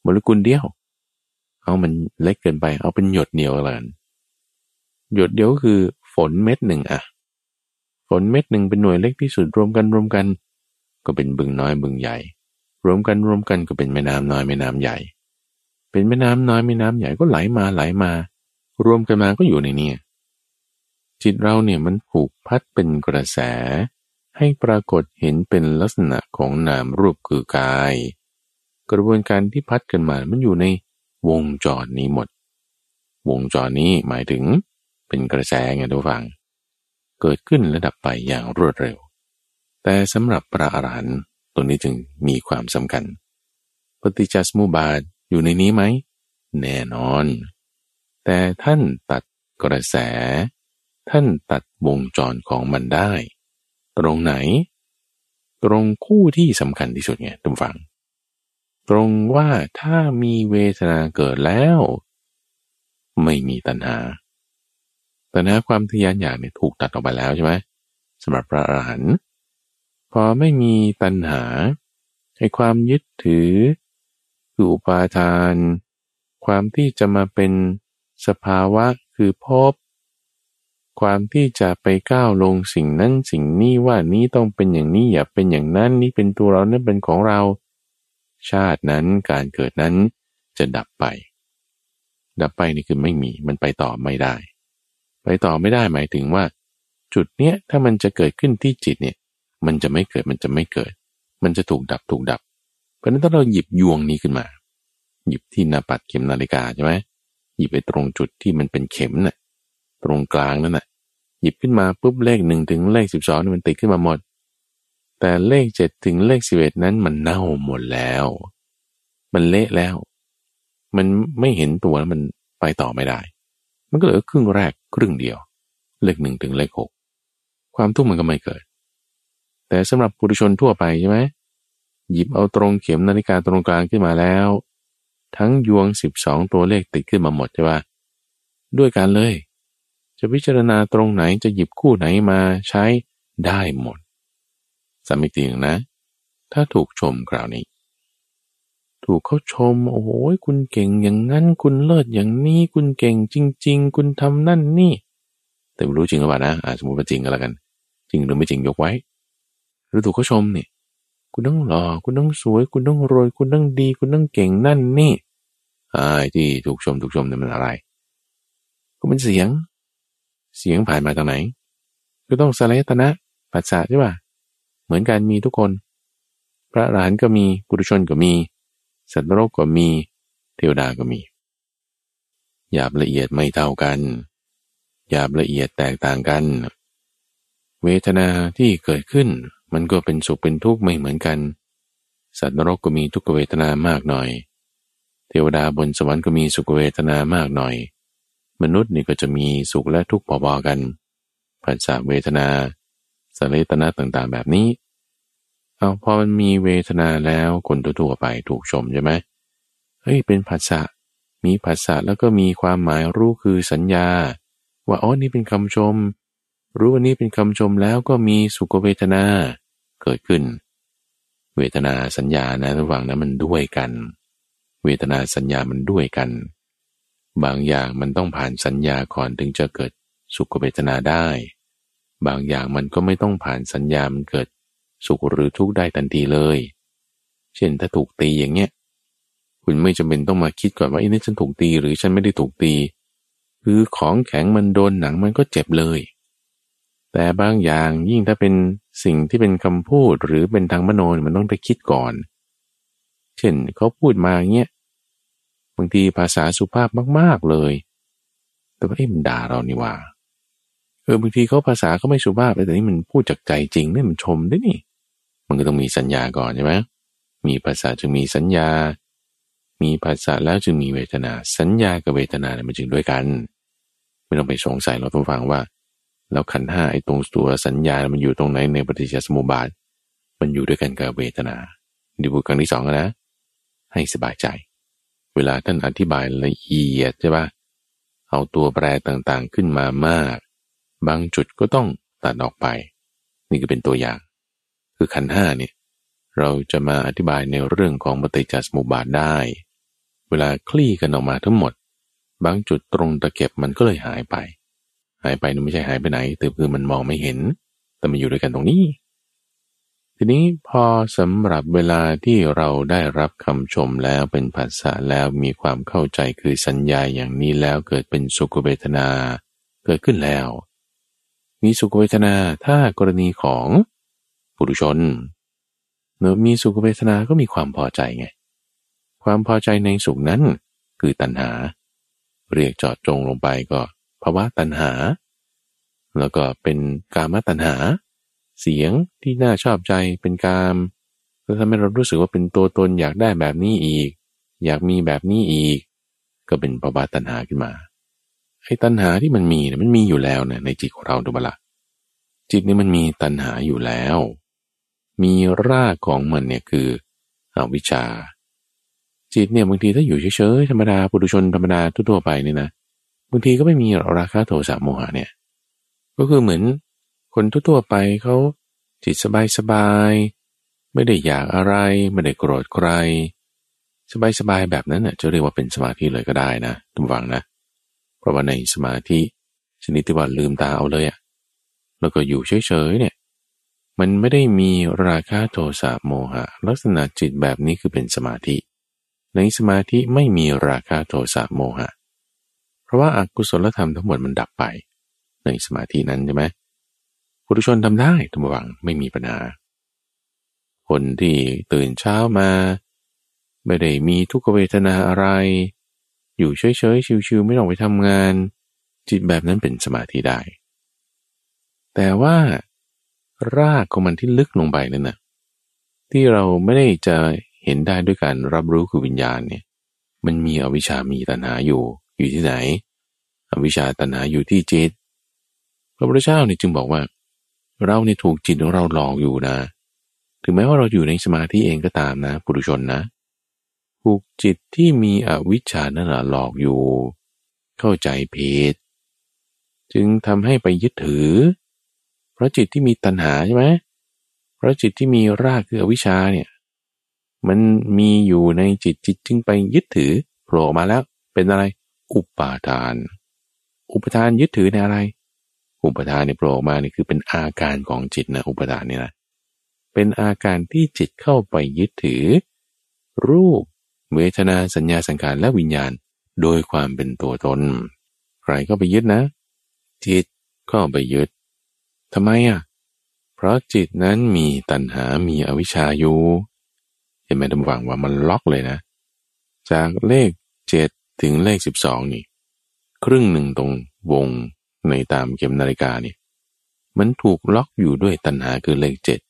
โมเลกุลเดียว เอามันเล็กเกินไป เอาเป็นหยดเดียวกันหยดเดียวก็คือฝนเม็ดหนึ่งอะฝนเม็ดหนึ่งเป็นหน่วยเล็กที่สุดรวมกันรวมกัน ก็เป็นบึงน้อยบึงใหญ่ รวมกันรวมกันก็เป็นแม่น้ำน้อยแม่น้ำใหญ่ เป็นแม่น้ำน้อยแม่น้ำใหญ่ก็ไหลมาไหลมา รวมกันมาก็อยู่ในนี้จิตเราเนี่ยมันผูกพัดเป็นกระแส ให้ปรากฏเห็นเป็นลักษณะของนามรูปคือกาย กระบวนการที่พัดกันมามันอยู่ในวงจรนี้หมด วงจรนี้หมายถึงเป็นกระแสไงทุกฝัง เกิดขึ้นและดับไปอย่างรวดเร็ว แต่สำหรับพระอรหันต์ ตัวนี้จึงมีความสำคัญ ปฏิจจสมุปบาทอยู่ในนี้ไหม แน่นอน แต่ท่านตัดกระแส ท่านตัดวงจรของมันได้ ตรงไหน ตรงคู่ที่สำคัญที่สุดไงทุกฝัง ตรงว่าถ้ามีเวทนาเกิดแล้ว ไม่มีตัณหาตัณหาความทยานอยากเนี่ยถูกตัดออกไปแล้วใช่ไหมสำหรับพระอรหันต์ อไม่มีตัณหาให้ความยึดถือคืออุปาทาน ความที่จะมาเป็นสภาวะคือพบ ความที่จะไปก้าวลงสิ่งนั้นสิ่งนี้ว่านี้ต้องเป็นอย่างนี้อย่าเป็นอย่างนั้นนี่เป็นตัวเรานั่นเป็นของเรา ชาตินั้นการเกิดนั้นจะดับไป ดับไปนี่คือไม่มีมันไปต่อไม่ได้ ไปต่อไม่ได้หมายถึงว่า จุดเนี้ยถ้ามันจะเกิดขึ้นที่จิตเนี่ย มันจะไม่เกิดมันจะไม่เกิด มันจะถูกดับถูกดับ เพราะนั้นถ้าเราหยิบยวงนี้ขึ้นมา หยิบที่นาปัดเข็มนาฬิกาใช่ไหมหยิบไปตรงจุดที่มันเป็นเข็มนะ่ะ ตรงกลางนั่นน่ะ หยิบขึ้นมาปุ๊บเลขหนึ่งถึงเลขสิบสองมันติดขึ้นมาหมด แต่เลขเจ็ดถึงเลขสิบเอ็ดนั้นมันเน่าหมดแล้ว มันเละแล้ว มันไม่เห็นตัวแล้วมันไปต่อไม่ได้ มันก็เหลือครึ่งแรกครึ่งเดียว เลขหนึ่งถึงเลขหกความทุกข์มันก็ไม่เกิด แต่สำหรับปุถุชนทั่วไปใช่ไหมหยิบเอาตรงเข็มนาฬิกาตรงกลางขึ้นมาแล้ว ทั้งยวงสิบสองตัวเลขติดขึ้นมาหมดใช่ปะด้วยการเลย จะพิจารณาตรงไหนจะหยิบคู่ไหนมาใช้ได้หมดสามิติงนะ ถ้าถูกชมคราวนี้ ถูกเขาชม โอ้โหคุณเก่งอย่างนั้น คุณเลิศอย่างนี้ คุณเก่งจริง ๆ คุณทำนั่นนี่ แต่ไม่รู้จริงหรือเปล่านะอาสมมติว่าจริงก็แล้วกัน จริงหรือไม่จริงยกไว้ รือถูกเขาชมเนี่ยคุณต้องหล่อ คุณต้องสวย คุณต้องรวย คุณต้องดี คุณต้องเก่งนั่นนี่ไอ้ที่ถูกชมถูกชมเนี่ยมันอะไร ก็เป็นเสียง เสียงผ่านมาทางไหน ก็ต้องสลายตนะปัสสะใช่ป่ะ เหมือนกันมีทุกคน พระอรหันต์ก็มี ปุถุชนก็มี สัตว์โลกก็มี เทวดาก็มี หยาบละเอียดไม่เท่ากัน หยาบละเอียดแตกต่างกัน เวทนาที่เกิดขึ้น มันก็เป็นสุขเป็นทุกข์ไม่เหมือนกัน สัตว์นรกก็มีทุกขเวทนามากหน่อย เทวดาบนสวรรค์ก็มีสุขเวทนามากหน่อย มนุษย์นี่ก็จะมีสุขและทุกข์พอๆกันผัสสะเวทนาสเลตนาต่างๆ แบบนี้เอาพอมันมีเวทนาแล้วคนทั่วไปถูกชมใช่ไหมเฮ้ยเป็นผัสสะมีผัสสะแล้วก็มีความหมายรู้คือสัญญา ว่าอ๋อนี่เป็นคำชม รู้วันนี้เป็นคำชมแล้วก็มีสุขเวทนาเกิดขึ้น เวทนาสัญญานะระหว่างนั้นมันด้วยกัน เวทนาสัญญามันด้วยกัน บางอย่างมันต้องผ่านสัญญาก่อนถึงจะเกิดสุขเวทนาได้ บางอย่างมันก็ไม่ต้องผ่านสัญญามันเกิดสุขหรือทุกข์ได้ทันทีเลย เช่นถ้าถูกตีอย่างเงี้ยคุณไม่จำเป็นต้องมาคิดก่อนว่าไอ้นี่ฉันถูกตีหรือฉันไม่ได้ถูกตี คือของแข็งมันโดนหนังมันก็เจ็บเลย แต่บางอย่างยิ่งถ้าเป็นสิ่งที่เป็นคำพูดหรือเป็นทางมโนมันต้องไปคิดก่อน เช่นเขาพูดมาเงี้ยบางทีภาษาสุภาพมากๆเลย แต่ว่าไอ้มันด่าเรานี่ว่าเออบางทีเขาภาษาเขาไม่สุภาพแต่นี่มันพูดจากใจจริงนี่มันชมได้นี่ มันก็ต้องมีสัญญาก่อนใช่ไหมมีภาษาจึงมีสัญญา มีภาษาแล้วจึงมีเวทนา สัญญากับเวทนาเนี่ยมันจึงด้วยกัน ไม่ต้องไปสงสัยเราต้องฟังว่า แล้วขันห้าไอ้ตรงตัวสัญญา มันอยู่ตรงไหนในปฏิจจสมุปบาท มันอยู่ด้วยกันกับเวทนาดีบุครั้งที่สองนะ ให้สบายใจ เวลาท่านอธิบายละเอียดใช่ปะเอาตัวแปรต่างๆขึ้นมามาก บางจุดก็ต้องตัดออกไป นี่ก็เป็นตัวอย่าง คือขันห้าเนี่ย เราจะมาอธิบายในเรื่องของปฏิจจสมุปบาทได้ เวลาคลี่กันออกมาทั้งหมด บางจุดตรงตะเก็บมันก็เลยหายไปายไปนี่ไม่ใช่หายไปไหนแต่คือมันมองไม่เห็น แต่มันอยู่ด้วยกันตรงนี้ ทีนี้พอสำหรับเวลาที่เราได้รับคำชมแล้วเป็นภาษาแล้วมีความเข้าใจคือสัญญาอย่างนี้แล้วเกิดเป็นสุขเวทนาเกิดขึ้นแล้ว มีสุขเวทนาถ้ากรณีของปุถุชนเนอะมีสุขเวทนาก็มีความพอใจไง ความพอใจในสุขนั้นคือตัณหา เรียกจอดจงลงไปก็ วะตัณหา แล้วก็เป็นกามตัณหา เสียงที่น่าชอบใจเป็นกามก็ทำให้เรารู้สึกว่าเป็นตัวตนอยากได้แบบนี้อีก อยากมีแบบนี้อีก ก็เป็นภาวะตัณหาขึ้นมาไอ้ตัณหาที่มันมีเนี่ยมันมีอยู่แล้วเนี่ยในจิตของเราดูบ้าละจิตนี่มันมีตัณหาอยู่แล้ว มีรากของมันเนี่ยคืออวิชชาจิตเนี่ยบางทีถ้าอยู่เฉยๆธรรมดาปุถุชนธรรมดาทั่วไปเนี่ยนะ บางทีก็ไม่มีหรอกราคะโทสะโมหะเนี่ย ก็คือเหมือนคนทั่วๆไปเขาจิตสบายๆไม่ได้อยากอะไร ไม่ได้โกรธใคร สบายๆแบบนั้นน่ะจะเรียกว่าเป็นสมาธิเลยก็ได้นะทุกฝังนะ เพราะว่าในสมาธิชนิดที่ว่าลืมตาเอาเลยอะแล้วก็อยู่เฉยๆเนี่ย มันไม่ได้มีราคะโทสะโมหะ ลักษณะจิตแบบนี้คือเป็นสมาธิ ในสมาธิไม่มีราคะโทสะโมหะ เพราะว่าอากุศลธรรมทั้งหมดมันดับไป ในสมาธินั้นใช่ไหมผู้ทุชนทำได้ทั้งหวังไม่มีปัญหา คนที่ตื่นเช้ามา ไม่ได้มีทุกขเวทนาอะไร อยู่เฉยๆชิวๆไม่ต้องไปทำงาน จิตแบบนั้นเป็นสมาธิได้ แต่ว่ารากของมันที่ลึกลงไปนั่นนะที่เราไม่ได้จะเห็นได้ด้วยการรับรู้คือวิญญาณเนี่ย มันมีอวิชามีตัณหาอยู่ อยู่ที่ไหน อวิชชาตัณหาอยู่ที่จิต พระพุทธเจ้าเนี่ยจึงบอกว่า เราเนี่ยถูกจิตของเราหลอกอยู่นะ ถึงแม้ว่าเราอยู่ในสมาธิเองก็ตามนะปุถุชนนะถูกจิตที่มีอวิชชานั่นแหละหลอกอยู่ เข้าใจผิดจึงทำให้ไปยึดถือ เพราะจิตที่มีตัณหาใช่ไหมเพราะจิตที่มีรากคืออวิชชาเนี่ย มันมีอยู่ในจิตจิตจึงไปยึดถือโผล่มาแล้ว เป็นอะไร อุปาทาน อุปทานยึดถือในอะไร อุปทานเนี่ยโผล่มาเนี่ยคือเป็นอาการของจิตนะอุปทานเนี่ยนะเป็นอาการที่จิตเข้าไปยึดถือ รูปเวทนาสัญญาสังขารและวิญญาณโดยความเป็นตัวตน ใครก็ไปยึดนะ จิตก็ไปยึดทำไมอะ เพราะจิตนั้นมีตัณหา มีอวิชชาอยู่ เห็นไหมท่านฟังว่ามันล็อกเลยนะ จากเลขเจ็ด ถึงเลขสิบสองนี่ ครึ่งหนึ่งตรงวงในตามเข็มนาฬิกานี่มันถูกล็อกอยู่ด้วยตัณหาคือเลขเจ็ด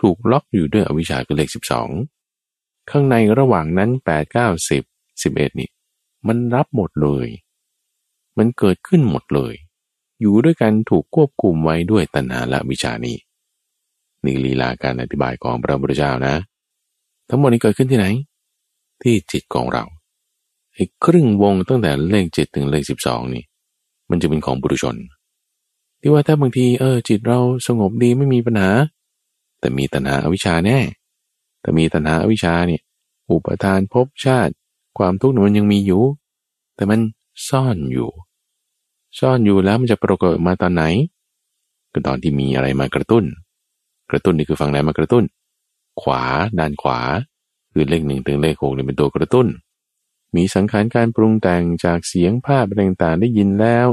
ถูกล็อกอยู่ด้วยอวิชชาคือเลขสิบสองข้างในระหว่างนั้นแปดเก้าสิบสิบเอ็ดนี่ มันรับหมดเลย มันเกิดขึ้นหมดเลย อยู่ด้วยกันถูกควบคุมไว้ด้วยตัณหาและวิชานี้นี่ลีลาการอธิบายของพระพุทธเจ้านะ ทั้งหมดนี้เกิดขึ้นที่ไหน ที่จิตของเรา ไอ้ครึ่งวงตั้งแต่เลขเจ็ดถึงเลขสิบสองนี่ มันจะเป็นของบุรุชน ที่ว่าถ้าบางทีเออ จิตเราสงบดีไม่มีปัญหา แต่มีตัณหาอวิชชาแน่ แต่มีตัณหาวิชาเนี่ย อุปทานภพชาติ ความทุกข์มันยังมีอยู่ แต่มันซ่อนอยู่ ซ่อนอยู่แล้วมันจะปรากฏออกมาตอนไหนก็ตอนที่มีอะไรมากระตุ้น กระตุ้นนี่คือฝั่งไหนมากระตุ้น ขวาด้านขวาคือเลขหนึ่งถึงเลขหกนี่เป็นตัวกระตุ้น มีสังขารการปรุงแต่งจากเสียงภาพต่างๆได้ยินแล้ว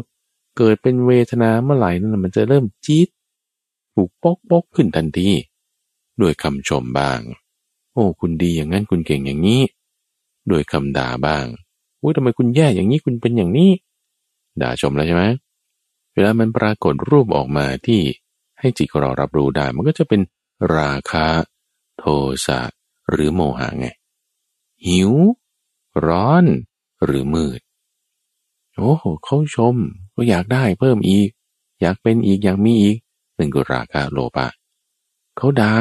เกิดเป็นเวทนาเมื่อไหร่นั่นมันจะเริ่มจี๊ดถูกปกปกขึ้นทันทีด้วยคำชมบ้าง โอ้ คุณดีอย่างนั้นคุณเก่งอย่างนี้ ด้วยคำด่าบ้างอุ้ยทำไมคุณแย่อย่างนี้คุณเป็นอย่างนี้ ด่าชมแล้วใช่ไหมเวลามันปรากฏรูปออกมาที่ให้จิตของเรารับรู้ได้ มันก็จะเป็นราคะ โทสะหรือโมหะไง หิว ร้อนหรือมืด โอ้โหเขาชมก็อยากได้เพิ่มอีก อยากเป็นอีกอยากมีอีกหนึ่งก็ราคะโลภะเขาดา่า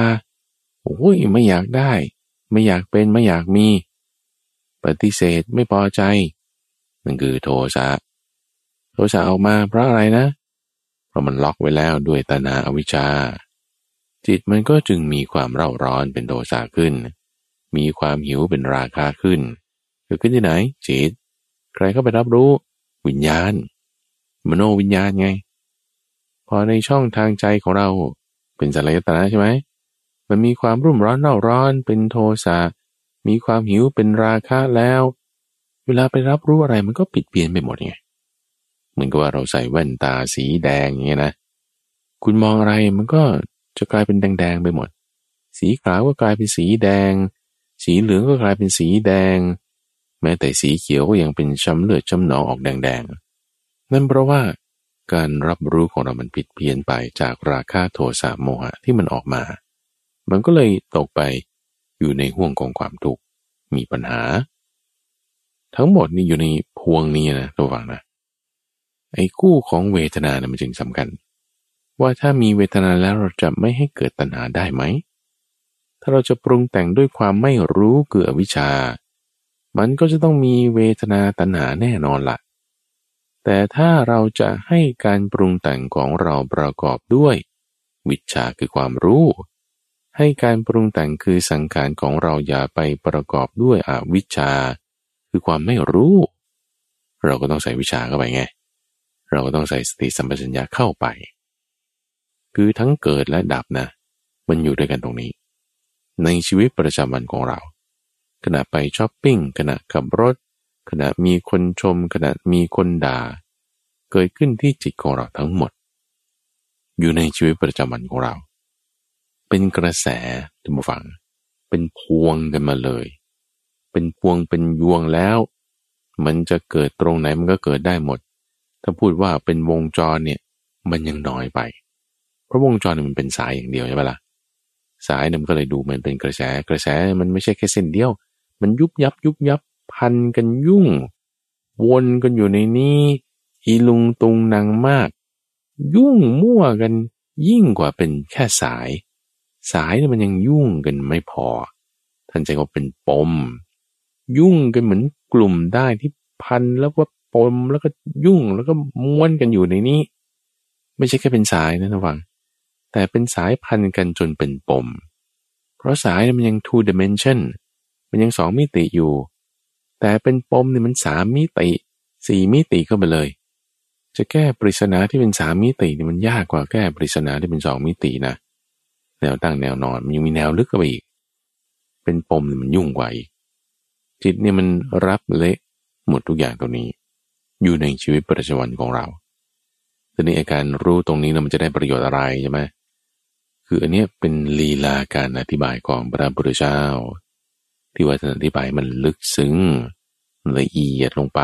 โอ้ยไม่อยากได้ ไม่อยากเป็นไม่อยากมี ปฏิเสธไม่พอใจนั่นคือโทสะโทสะออกมาเพราะอะไรนะ เพราะมันล็อกไว้แล้วด้วยตนาอวิชชา จิตมันก็จึงมีความเร่าร้อนเป็นโทสะขึ้น มีความหิวเป็นราคาขึ้น เกิดขึ้นที่ไหน จิต ใครเข้าไปรับรู้วิญญาณ มโนวิญญาณไง พอในช่องทางใจของเราเป็นสลายตนะใช่ไหมมันมีความรุ่มร้อนเร่าร้อนเป็นโทสะมีความหิวเป็นราคะแล้ว เวลาไปรับรู้อะไรมันก็ปิดเปลี่ยนไปหมดไงเหมือนกับว่าเราใส่แว่นตาสีแดงอย่างเงี้ยนะ คุณมองอะไรมันก็จะกลายเป็นแดงๆไปหมด สีขาวก็กลายเป็นสีแดง สีเหลืองก็กลายเป็นสีแดง แม้แต่สีเขียวก็ยังเป็นช้ำเลือดช้ำหนองออกแดงๆ นั่นเพราะว่าการรับรู้ของเรามันผิดเพี้ยนไปจากราคาโทสะโมหะที่มันออกมา มันก็เลยตกไปอยู่ในห่วงของความทุกข์มีปัญหา ทั้งหมดนี่อยู่ในพวงนี้นะระวังนะไอ้คู่ของเวทนาเนี่ยมันจึงสำคัญ ว่าถ้ามีเวทนาแล้วเราจะไม่ให้เกิดตัณหาได้ไหม ถ้าเราจะปรุงแต่งด้วยความไม่รู้เกิดวิชา มันก็จะต้องมีเวทนาตัณหาแน่นอนละ่ะ แต่ถ้าเราจะให้การปรุงแต่งของเราประกอบด้วย วิชาคือความรู้ ให้การปรุงแต่งคือสังขารของเราอย่าไปประกอบด้วยอวิชชา คือความไม่รู้ เราก็ต้องใส่วิชาเข้าไปไง เราก็ต้องใส่สติสัมปชัญญะเข้าไป คือทั้งเกิดและดับนะ มันอยู่ด้วยกันตรงนี้ ในชีวิตประจำวันของเรา ขณะไปช้อปปิ้งขณะขับรถ ขณะมีคนชม ขณะมีคนด่า เกิดขึ้นที่จิตของเราทั้งหมด อยู่ในชีวิตประจำวันของเรา เป็นกระแสทุกฝัง เป็นพวงกันมาเลย เป็นพวงเป็นยวงแล้ว มันจะเกิดตรงไหนมันก็เกิดได้หมด ถ้าพูดว่าเป็นวงจรเนี่ยมันยังน้อยไป เพราะวงจรมันเป็นสายอย่างเดียวใช่ไหมละ่ะสายเนี่ยมันก็เลยดูเหมือนเป็นกระแสกระแสมันไม่ใช่แค่เส้นเดียว มันยุบยับยุบยับพันกันยุ่ง วนกันอยู่ในนี้อีลุงตุงนางมาก ยุ่งมั่วกันยิ่งกว่าเป็นแค่สาย สายเนี่ยมันยังยุ่งกันไม่พอ ท่านใจว่าเป็นปม ยุ่งกันเหมือนกลุ่มได้ที่พันแล้วก็ปมแล้วก็ยุ่งแล้วก็ม้วนกันอยู่ในนี้ ไม่ใช่แค่เป็นสายนะระวัง แต่เป็นสายพันกันจนเป็นปม เพราะสายมันยัง two dimension มันยังสองมิติอยู่ แต่เป็นปมเนี่ยมันสามมิติสี่มิติเข้าไปเลย จะแก้ปริศนาที่เป็นสามมิตินี่มันยากกว่าแก้ปริศนาที่เป็นสองมิตินะ แนวตั้งแนวนอนมันยังมีแนวลึกกว่าอีก เป็นปมมันยุ่งกว่าอีกจิตเนี่ยมันรับเละหมดทุกอย่างตรงนี้ อยู่ในชีวิตประจำวันของเราทีนี้อาการรู้ตรงนี้เรามันจะได้ประโยชน์อะไรใช่ไหมคืออันนี้เป็นลีลาการอธิบายของพระพุทธเจ้า ที่ว่าท่านอธิบายมันลึกซึ้งละเอียดลงไป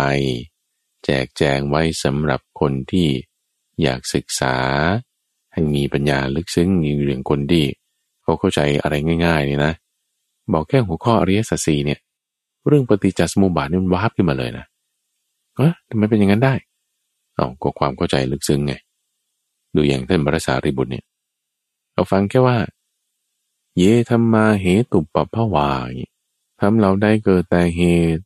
แจกแจงไว้สำหรับคนที่อยากศึกษา ให้มีปัญญาลึกซึ้งอย่างคนที่เขาเข้าใจอะไรง่ายๆนี่นะ บอกแค่หัวข้ออริยสัจสี่เนี่ย เรื่องปฏิจจสมุปบาทนี่มันวาบขึ้นมาเลยนะเออทำไมเป็นอย่างนั้นได้เอาก็ความเข้าใจลึกซึ้งไง ดูอย่างท่านบรสารีบุตรเนี่ยเราฟังแค่ว่า เยธรรมาเหตุปปภวา ทำเราได้เกิดแต่เหตุ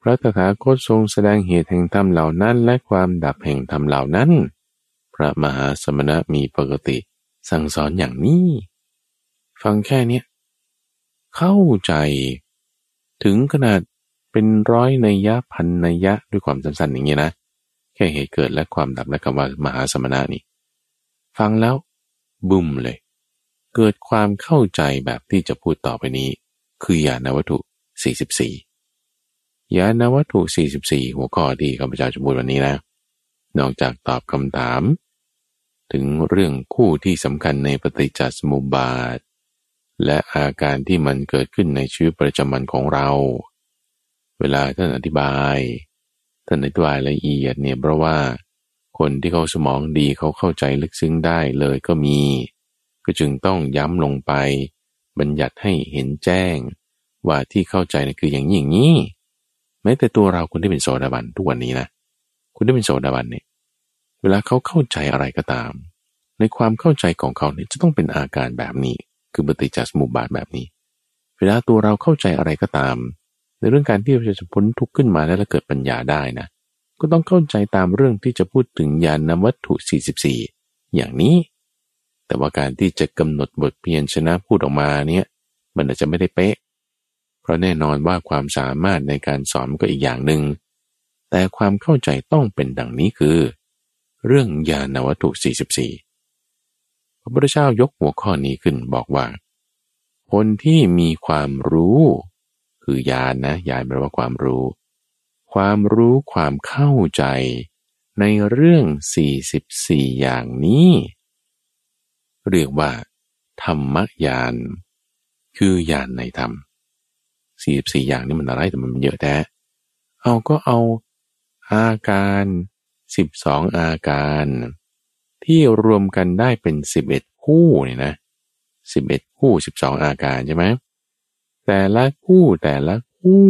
พระตถาคตทรงแสดงเหตุแห่งธรรมเหล่านั้น และความดับแห่งธรรมเหล่านั้น พระมหาสมณะมีปกติสั่งสอนอย่างนี้ ฟังแค่เนี้ยเข้าใจ ถึงขนาดเป็นร้อยในยะพันในยะด้วยความสั้นๆอย่างเงี้ยนะ แค่เหตุเกิดและความดับและคำว่ามหาสมณะนี่ ฟังแล้วบุ้มเลย เกิดความเข้าใจแบบที่จะพูดต่อไปนี้ คือญาณวัตถุ 44ญาณวัตถุ 44 หัวข้อที่ข้าพเจ้าจะพูดวันนี้นะ นอกจากตอบคำถาม ถึงเรื่องคู่ที่สำคัญในปฏิจจสมุปบาท และอาการที่มันเกิดขึ้นในชีวิตประจำวันของเรา เวลาท่านอธิบายท่านอธิบายละเอียดเนี่ยเพราะว่าคนที่เขาสมองดีเขาเข้าใจลึกซึ้งได้เลยก็มี ก็จึงต้องย้ำลงไป บัญญัติให้เห็นแจ้ง ว่าที่เข้าใจนะคืออย่างนี้อย่างนี้แม้แต่ตัวเราคนที่เป็นโสดาบันทุกวันนี้นะคุณที่เป็นโสดาบันเนี่ยเวลาเขาเข้าใจอะไรก็ตาม ในความเข้าใจของเขาเนี่ยจะต้องเป็นอาการแบบนี้ คือปฏิจจสมุปบาทแบบนี้ เวลาตัวเราเข้าใจอะไรก็ตาม ในเรื่องการที่เราจะพ้นทุกข์ขึ้นมาแล้วเกิดปัญญาได้นะ ก็ต้องเข้าใจตามเรื่องที่จะพูดถึงญาณวัตถุ 44 อย่างนี้ แต่ว่าการที่จะกำหนดบทเพียนชนะพูดออกมาเนี่ยมันอาจจะไม่ได้เป๊ะ เพราะแน่นอนว่าความสามารถในการสอนก็อีกอย่างหนึ่ง แต่ความเข้าใจต้องเป็นดังนี้คือ เรื่องญาณวัตถุ 44 พระพุทธเจ้ายกหัวข้อนี้ขึ้นบอกว่า คนที่มีความรู้ คือญาณนนะญาณแปลว่าความรู้ ความรู้ความเข้าใจ ในเรื่อง 44 อย่างนี้ เรียกว่า ธรรมญาณคือญาณในธรรม 44อย่างนี้มันอะไรแต่มันเยอะแท้เอาก็เอาอาการ12องอาการ ที่รวมกันได้เป็น11คู่เนี่ยนะ11คู่12อาการใช่ไหมแต่ละคู่แต่ละคู่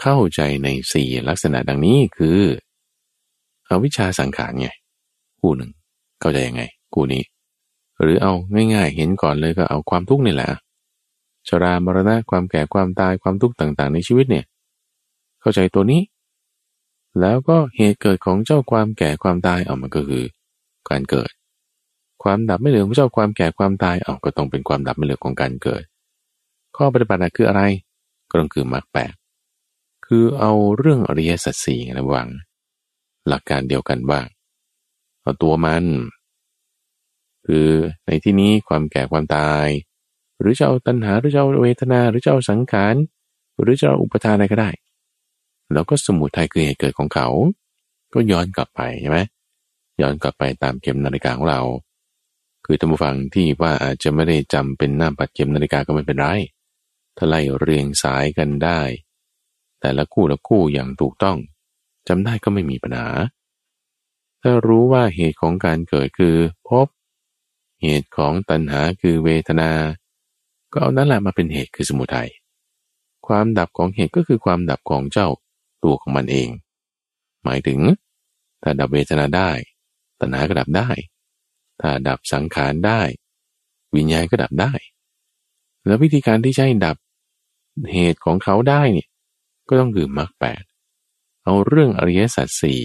เข้าใจในสี่ลักษณะดังนี้คือเอาวิชาสังขารไงคู่หนึ่งเข้าใจยังไง คู่นี้ หรือเอาง่าย ๆ เห็นก่อนเลยก็เอาความทุกข์นี่แหละ ชรามรณะความแก่ความตายความทุกข์ต่าง ๆ ในชีวิตเนี่ย เข้าใจตัวนี้ แล้วก็เหตุเกิดของเจ้าความแก่ความตายเอามันก็คือ การเกิด ความดับไม่เหลือของเจ้าความแก่ความตายเอาก็ต้องเป็นความดับไม่เหลือของการเกิด ข้อปฏิบัติคืออะไรก็ต้องคือมรรคแปดคือเอาเรื่องอริยสัจสี่ระวัง หลักการเดียวกันว่าเอาตัวมัน คือในที่นี้ความแก่ความตาย หรือจะเอาตัณหาหรือจะเอาเวทนา หรือจะเอาสังขารหรือจะเอาอุปทานอะไรก็ได้ แล้วก็สมุทัยคือเหตุเกิดของเขา ก็ย้อนกลับไปใช่ไหมย้อนกลับไปตามเข็มนาฬิกาของเรา คือท่านผู้ฟังที่ว่าอาจจะไม่ได้จำเป็นหน้าปัดเข็มนาฬิกาก็ไม่เป็นไรถ้าไล่เรียงสายกันได้ แต่ละคู่ละคู่อย่างถูกต้องจำได้ก็ไม่มีปัญหา ถ้ารู้ว่าเหตุของการเกิดคือพบ เหตุของตัณหาคือเวทนา ก็เอานั่นแหละมาเป็นเหตุคือสมุทัย ความดับของเหตุก็คือความดับของเจ้าตัวของมันเอง หมายถึง ถ้าดับเวทนาได้ ตัณหาก็ดับได้ ถ้าดับสังขารได้ วิญญาณก็ดับได้ แล้ววิธีการที่ใช้ดับเหตุของเขาได้เนี่ยก็ต้องคือมรรคแปดเอาเรื่องอริยสัจสี่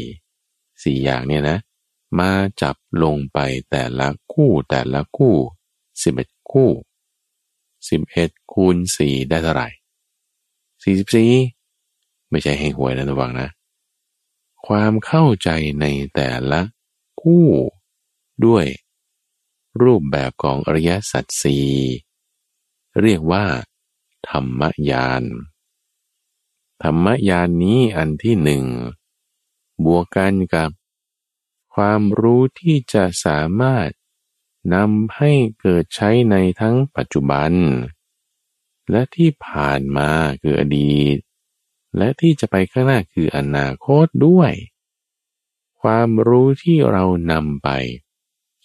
สี่อย่างเนี่ยนะ มาจับลงไปแต่ละคู่แต่ละคู่สิบเอ็ดคู่ สิบเอ็ดคูณสี่ได้เท่าไหร่สี่สิบสี่ไม่ใช่ให้หวยนะระวังนะ ความเข้าใจในแต่ละคู่ด้วย รูปแบบของอริยสัจสี่เรียกว่า ธรรมยาน ธรรมยานนี้อันที่หนึ่งบวกกันกับ ความรู้ที่จะสามารถ นำให้เกิดใช้ในทั้งปัจจุบัน และที่ผ่านมาคืออดีต และที่จะไปข้างหน้าคืออนาคตด้วย ความรู้ที่เรานำไป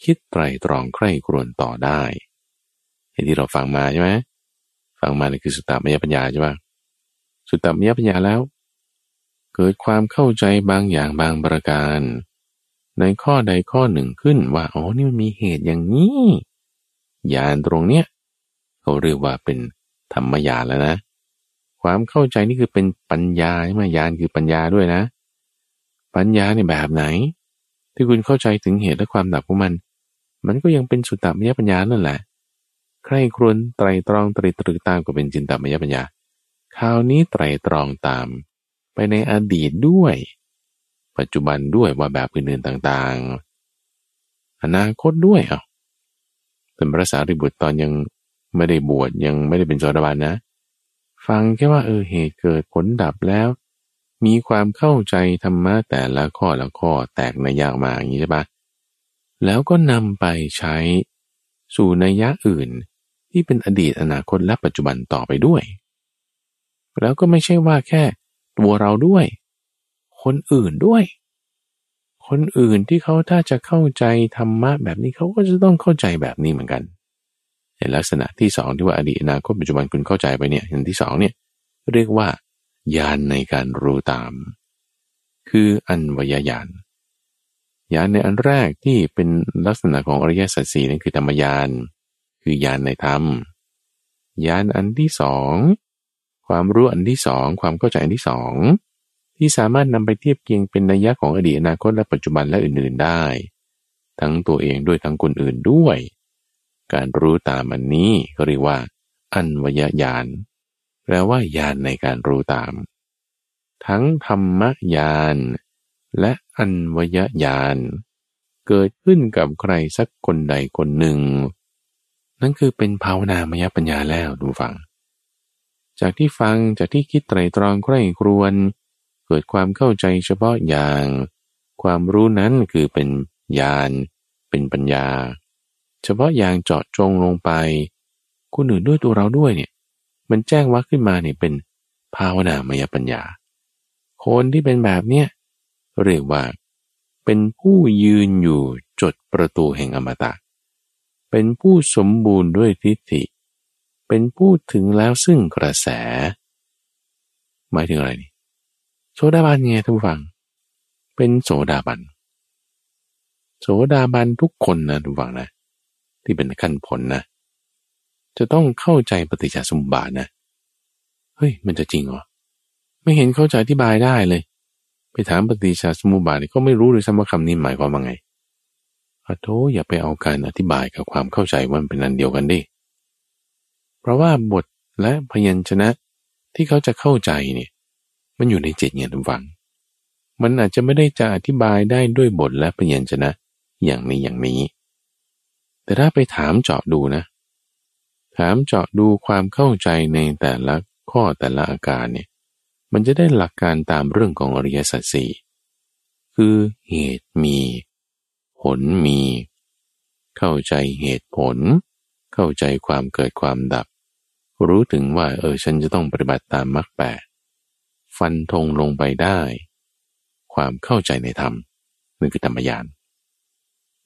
คิดไตรตรองใคร่ครวญต่อได้เห็นที่เราฟังมาใช่ไหมฟังมานี่คือสุตตมยปัญญาใช่ปะสุตตมยปัญญาแล้ว เกิดความเข้าใจบางอย่างบางประการ ในข้อใดข้อหนึ่งขึ้นว่าอ๋อนี่มันมีเหตุอย่างนี้ญาณตรงเนี้ยเขาเรียกว่าเป็นธรรมญาณแล้วนะ ความเข้าใจนี่คือเป็นปัญญาใช่ไหมญาณคือปัญญาด้วยนะ ปัญญาในแบบไหน ที่คุณเข้าใจถึงเหตุและความดับของมัน มันก็ยังเป็นสุตตมยปัญญานั่นแหละ ใครครวญไตรตรองตรีตรึกตามก็เป็นจินตมยปัญญา คราวนี้ไตรตรองตาม ไปในอดีตด้วย ปัจจุบันด้วยว่าแบบอื่นๆต่างๆ อนาคตด้วยอะเป็นพระสารีบุตรตอนยังไม่ได้บวชยังไม่ได้เป็นโสดาบันนะ ฟังแค่ว่าเออเหตุเกิดผลดับแล้ว มีความเข้าใจธรรมะแต่ละข้อละข้อแตกในยากมาอย่างนี้ใช่ปะแล้วก็นำไปใช้สู่นัยยะอื่นที่เป็นอดีตอนาคตและปัจจุบันต่อไปด้วย แล้วก็ไม่ใช่ว่าแค่ตัวเราด้วย คนอื่นด้วย คนอื่นที่เขาถ้าจะเข้าใจธรรมะแบบนี้เขาก็จะต้องเข้าใจแบบนี้เหมือนกันในลักษณะที่สองที่ว่าอดีตอนาคตปัจจุบันคุณเข้าใจไปเนี่ยอย่างที่สองเนี่ยเรียกว่าญาณในการรู้ตาม คืออันวยญาณญาณในอันแรกที่เป็นลักษณะของอริยสัจสี่นั่นคือธรรมญาณคือญาณในธรรมญาณอันที่สองความรู้อันที่สองความเข้าใจอันที่สอง ที่สามารถนำไปเทียบเคียงเป็นนัยยะของอดีตอนาคตและปัจจุบันและอื่นๆได้ ทั้งตัวเองด้วยทั้งคนอื่นด้วย การรู้ตามอันนี้ก็เรียกว่า อันวยญาณแปลว่าญาณในการรู้ตาม ทั้งธรรมญาณและอันวยญาณเกิดขึ้นกับใครสักคนใดคนหนึ่ง นั่นคือเป็นภาวนามยปัญญาแล้วดูฟัง จากที่ฟังจากที่คิดไตรตรองใคร่ครวน กิดความเข้าใจเฉพาะอย่าง ความรู้นั้นคือเป็นญาณเป็นปัญญา เฉพาะอย่างเจาะจงลงไปคนอื่นด้วยตัวเราด้วยเนี่ย มันแจ้งว่าขึ้นมาเนี่ยเป็นภาวนามยปัญญา คนที่เป็นแบบเนี้ยเรียกว่า เป็นผู้ยืนอยู่จดประตูแห่งอมตะ เป็นผู้สมบูรณ์ด้วยทิฏฐิ เป็นผู้ถึงแล้วซึ่งกระแส หมายถึงอะไรนี่ โสดาบันไงทุกฝัง เป็นโสดาบัน โสดาบันทุกคนนะทุกฝังนะ ที่เป็นขั้นผลนะ จะต้องเข้าใจปฏิจจสมุปบาทนะ เฮ้ย มันจะจริงเหรอ ไม่เห็นเข้าใจอธิบายได้เลย ไปถามปฏิจจสมุปบาทก็ไม่รู้เลยซ้ำว่าคำนี้หมายความว่าไงขอโทษอย่าไปเอาการอธิบายกับความเข้าใจมันเป็นนันเดียวกันดิ เพราะว่าบทและพยัญชนะที่เขาจะเข้าใจเนี่ย มันอยู่ในจิตเงียทุกฝัง มันอาจจะไม่ได้จะอธิบายได้ด้วยบทและพยัญชนะ อย่างนี้อย่างนี้ แต่ถ้าไปถามเจาะดูนะ ถามเจาะดูความเข้าใจในแต่ละข้อแต่ละอาการเนี่ย มันจะได้หลักการตามเรื่องของอริยสัจสี่คือเหตุมี ผลมี เข้าใจเหตุผล เข้าใจความเกิดความดับ รู้ถึงว่าเออฉันจะต้องปฏิบัติตามมรรคแปด ฟันธงลงไปได้ ความเข้าใจในธรรมนั่นคือธรรมยาน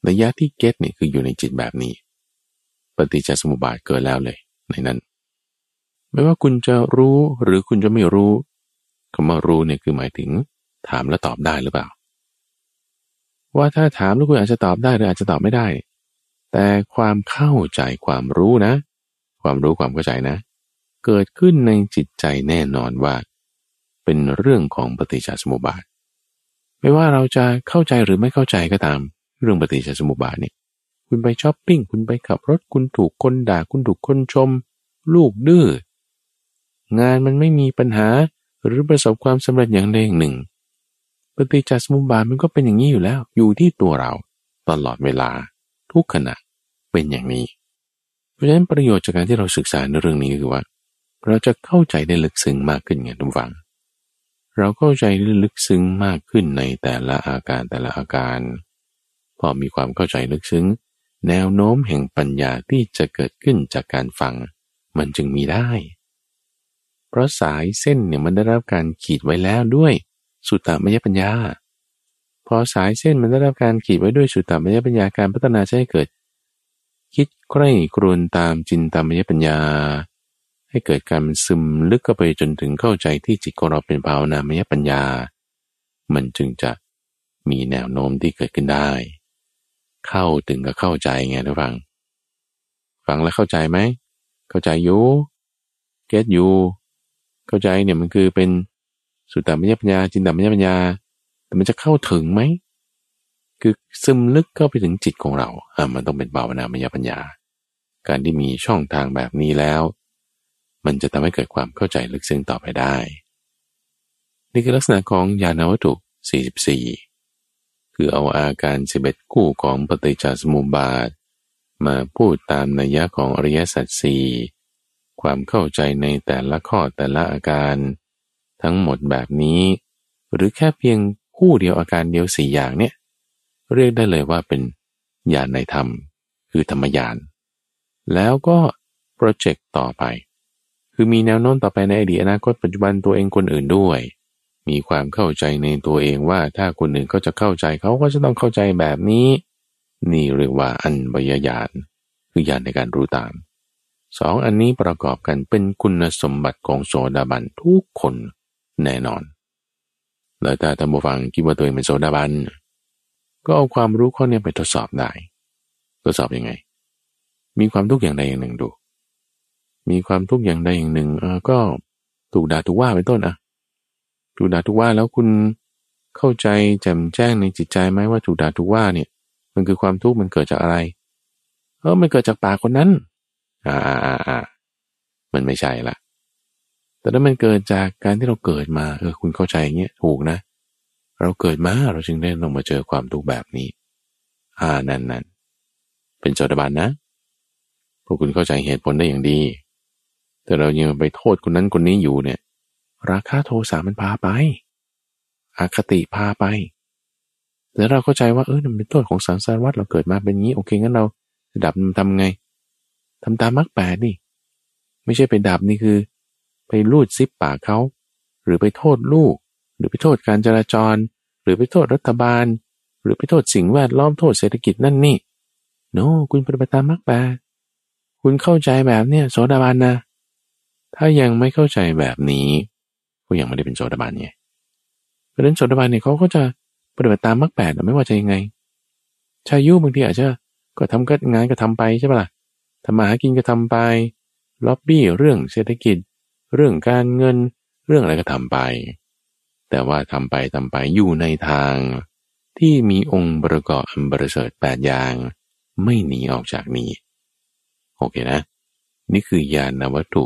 ระยะที่เก็ตเนี่ยคืออยู่ในจิตแบบนี้ ปฏิจจสมุปบาทเกิดแล้วเลย ในนั้น ไม่ว่าคุณจะรู้หรือคุณจะไม่รู้คำว่ารู้เนี่ยคือหมายถึง ถามแล้วตอบได้หรือเปล่า ว่าถ้าถามแล้วคุณอาจจะตอบได้หรืออาจจะตอบไม่ได้ แต่ความเข้าใจความรู้นะ ความรู้ความเข้าใจนะ เกิดขึ้นในจิตใจแน่นอนว่า เป็นเรื่องของปฏิจจสมุปบาท ไม่ว่าเราจะเข้าใจหรือไม่เข้าใจก็ตาม เรื่องปฏิจจสมุปบาทเนี่ยคุณไปช้อปปิ้งคุณไปขับรถคุณถูกคนด่า คุณถูกคนชม ลูกดื้องานมันไม่มีปัญหาหรือประสบความสำเร็จอย่างใดอย่างหนึ่ง ปฏิจจสมุปบาทมันก็เป็นอย่างนี้อยู่แล้ว อยู่ที่ตัวเราตลอดเวลาทุกขณะเป็นอย่างนี้ เพราะฉะนั้นประโยชน์จากการที่เราศึกษาในเรื่องนี้คือว่า เราจะเข้าใจได้ลึกซึ้งมากขึ้นไงทุกฝัง เราเข้าใจลึกซึ้งมากขึ้นในแต่ละอาการแต่ละอาการ พอมีความเข้าใจลึกซึ้ง แนวโน้มแห่งปัญญาที่จะเกิดขึ้นจากการฟัง มันจึงมีได้ เพราะสายเส้นเนี่ยมันได้รับการขีดไว้แล้วด้วย สุตตมยปัญญา พอสายเส้นมันได้รับการขีดไว้ด้วยสุตตมยปัญญาการพัฒนาให้เกิด คิดใคร่ครวญตามจินตามยปัญญา ให้เกิดการซึมลึกเข้าไปจนถึงเข้าใจที่จิตของเราเป็นภาวนามยปัญญา มันจึงจะมีแนวโน้มที่เกิดขึ้นได้ เข้าถึงกับเข้าใจไงทุกฟัง ฟังแล้วเข้าใจไหม เข้าใจอยู่ เก็ตอยู่ เข้าใจเนี่ยมันคือเป็นสุตตามยปัญญา จินตามยปัญญา แต่มันจะเข้าถึงไหม คือซึมลึกเข้าไปถึงจิตของเราอ่ามันต้องเป็นภาวนามยปัญญา การที่มีช่องทางแบบนี้แล้ว มันจะทำให้เกิดความเข้าใจลึกซึ้งต่อไปได้ นี่คือลักษณะของญาณวัตถุ 44 คือเอาอาการ 11 คู่ของปฏิจจสมุปบาท มาพูดตามนัยยะของอริยสัจสี่ความเข้าใจในแต่ละข้อแต่ละอาการ ทั้งหมดแบบนี้ หรือแค่เพียงคู่เดียวอาการเดียวสี่อย่างเนี่ย เรียกได้เลยว่าเป็นญาณในธรรม คือธรรมญาณแล้วก็โปรเจกต์ต่อไป คือมีแนวโน้มต่อไปในอดีตอนาคตปัจจุบันตัวเองคนอื่นด้วย มีความเข้าใจในตัวเองว่าถ้าคนอื่นเขาจะเข้าใจเขาก็จะต้องเข้าใจแบบนี้ นี่เรียกว่าอันบยญาณคือญาณในการรู้ตามสองอันนี้ประกอบกันเป็นคุณสมบัติของโสดาบันทุกคนแน่นอน แล้วถ้าท่านผู้ฟังคิดว่าตัวเองเป็นโสดาบันก็เอาความรู้ข้อนี้ไปทดสอบได้ ทดสอบอยังไง มีความทุกข์อย่างใดอย่างหนึ่งดู มีความทุกข์อย่างใดอย่างหนึ่งเออก็ถูกด่าถูกว่าเป็นต้นอะ ถูกด่าถูกว่าแล้วคุณเข้าใจแจ่มแจ้งในจิตใจไหมว่าถูกด่าถูกว่าเนี่ย มันคือความทุกข์มันเกิดจากอะไร เออมันเกิดจากปากคนนั้น อ่าอ่าอ่ามันไม่ใช่ละแต่ถ้ามันเกิดจากการที่เราเกิดมาเออคุณเข้าใจเงี้ยถูกนะ เราเกิดมาเราจึงได้ลงมาเจอความทุกข์แบบนี้ อ่านั่นนั่นเป็นโจดบันนะพวกคุณเข้าใจเหตุผลได้อย่างดี แต่เรายังไปโทษคนนั้นคนนี้อยู่เนี่ย ราคาโทสามันพาไปอาคติพาไป แล้วเราเข้าใจว่าเออมันเป็นโทษของสังสารวัฏเราเกิดมาเป็นงี้โอเคงั้นเราดับมันทำไงทำตามมรรคแปดนี่ ไม่ใช่ไปดับนี่คือ ไปลูดซิปปากเขา หรือไปโทษลูก หรือไปโทษการจราจร หรือไปโทษรัฐบาล หรือไปโทษสิ่งแวดล้อมโทษเศรษฐกิจนั่นนี่โนคุณปฏิบัติตามมรรคแปดคุณเข้าใจแบบเนี้ยโสดาบันนะ ถ้ายังไม่เข้าใจแบบนี้ก็ยังไม่ได้เป็นโสดาบันไงเพราะฉะนั้นโสดาบันเนี่ยเขาก็จะปฏิบัติตามมรรคแปดไม่ว่าจะยังไง ชายุบางทีอาจจะก็ทำก็งานก็ทำไปใช่ปะล่ะทำมาหากินก็ทำไปล็อบบี้เรื่องเศรษฐกิจ เรื่องการเงิน เรื่องอะไรก็ทำไป แต่ว่าทำไปทำไปอยู่ในทางที่มีองค์ประกอบอันบริสุทธิ์แปดอย่าง ไม่หนีออกจากนี้ โอเคนะ นี่คือญาณวัตถุ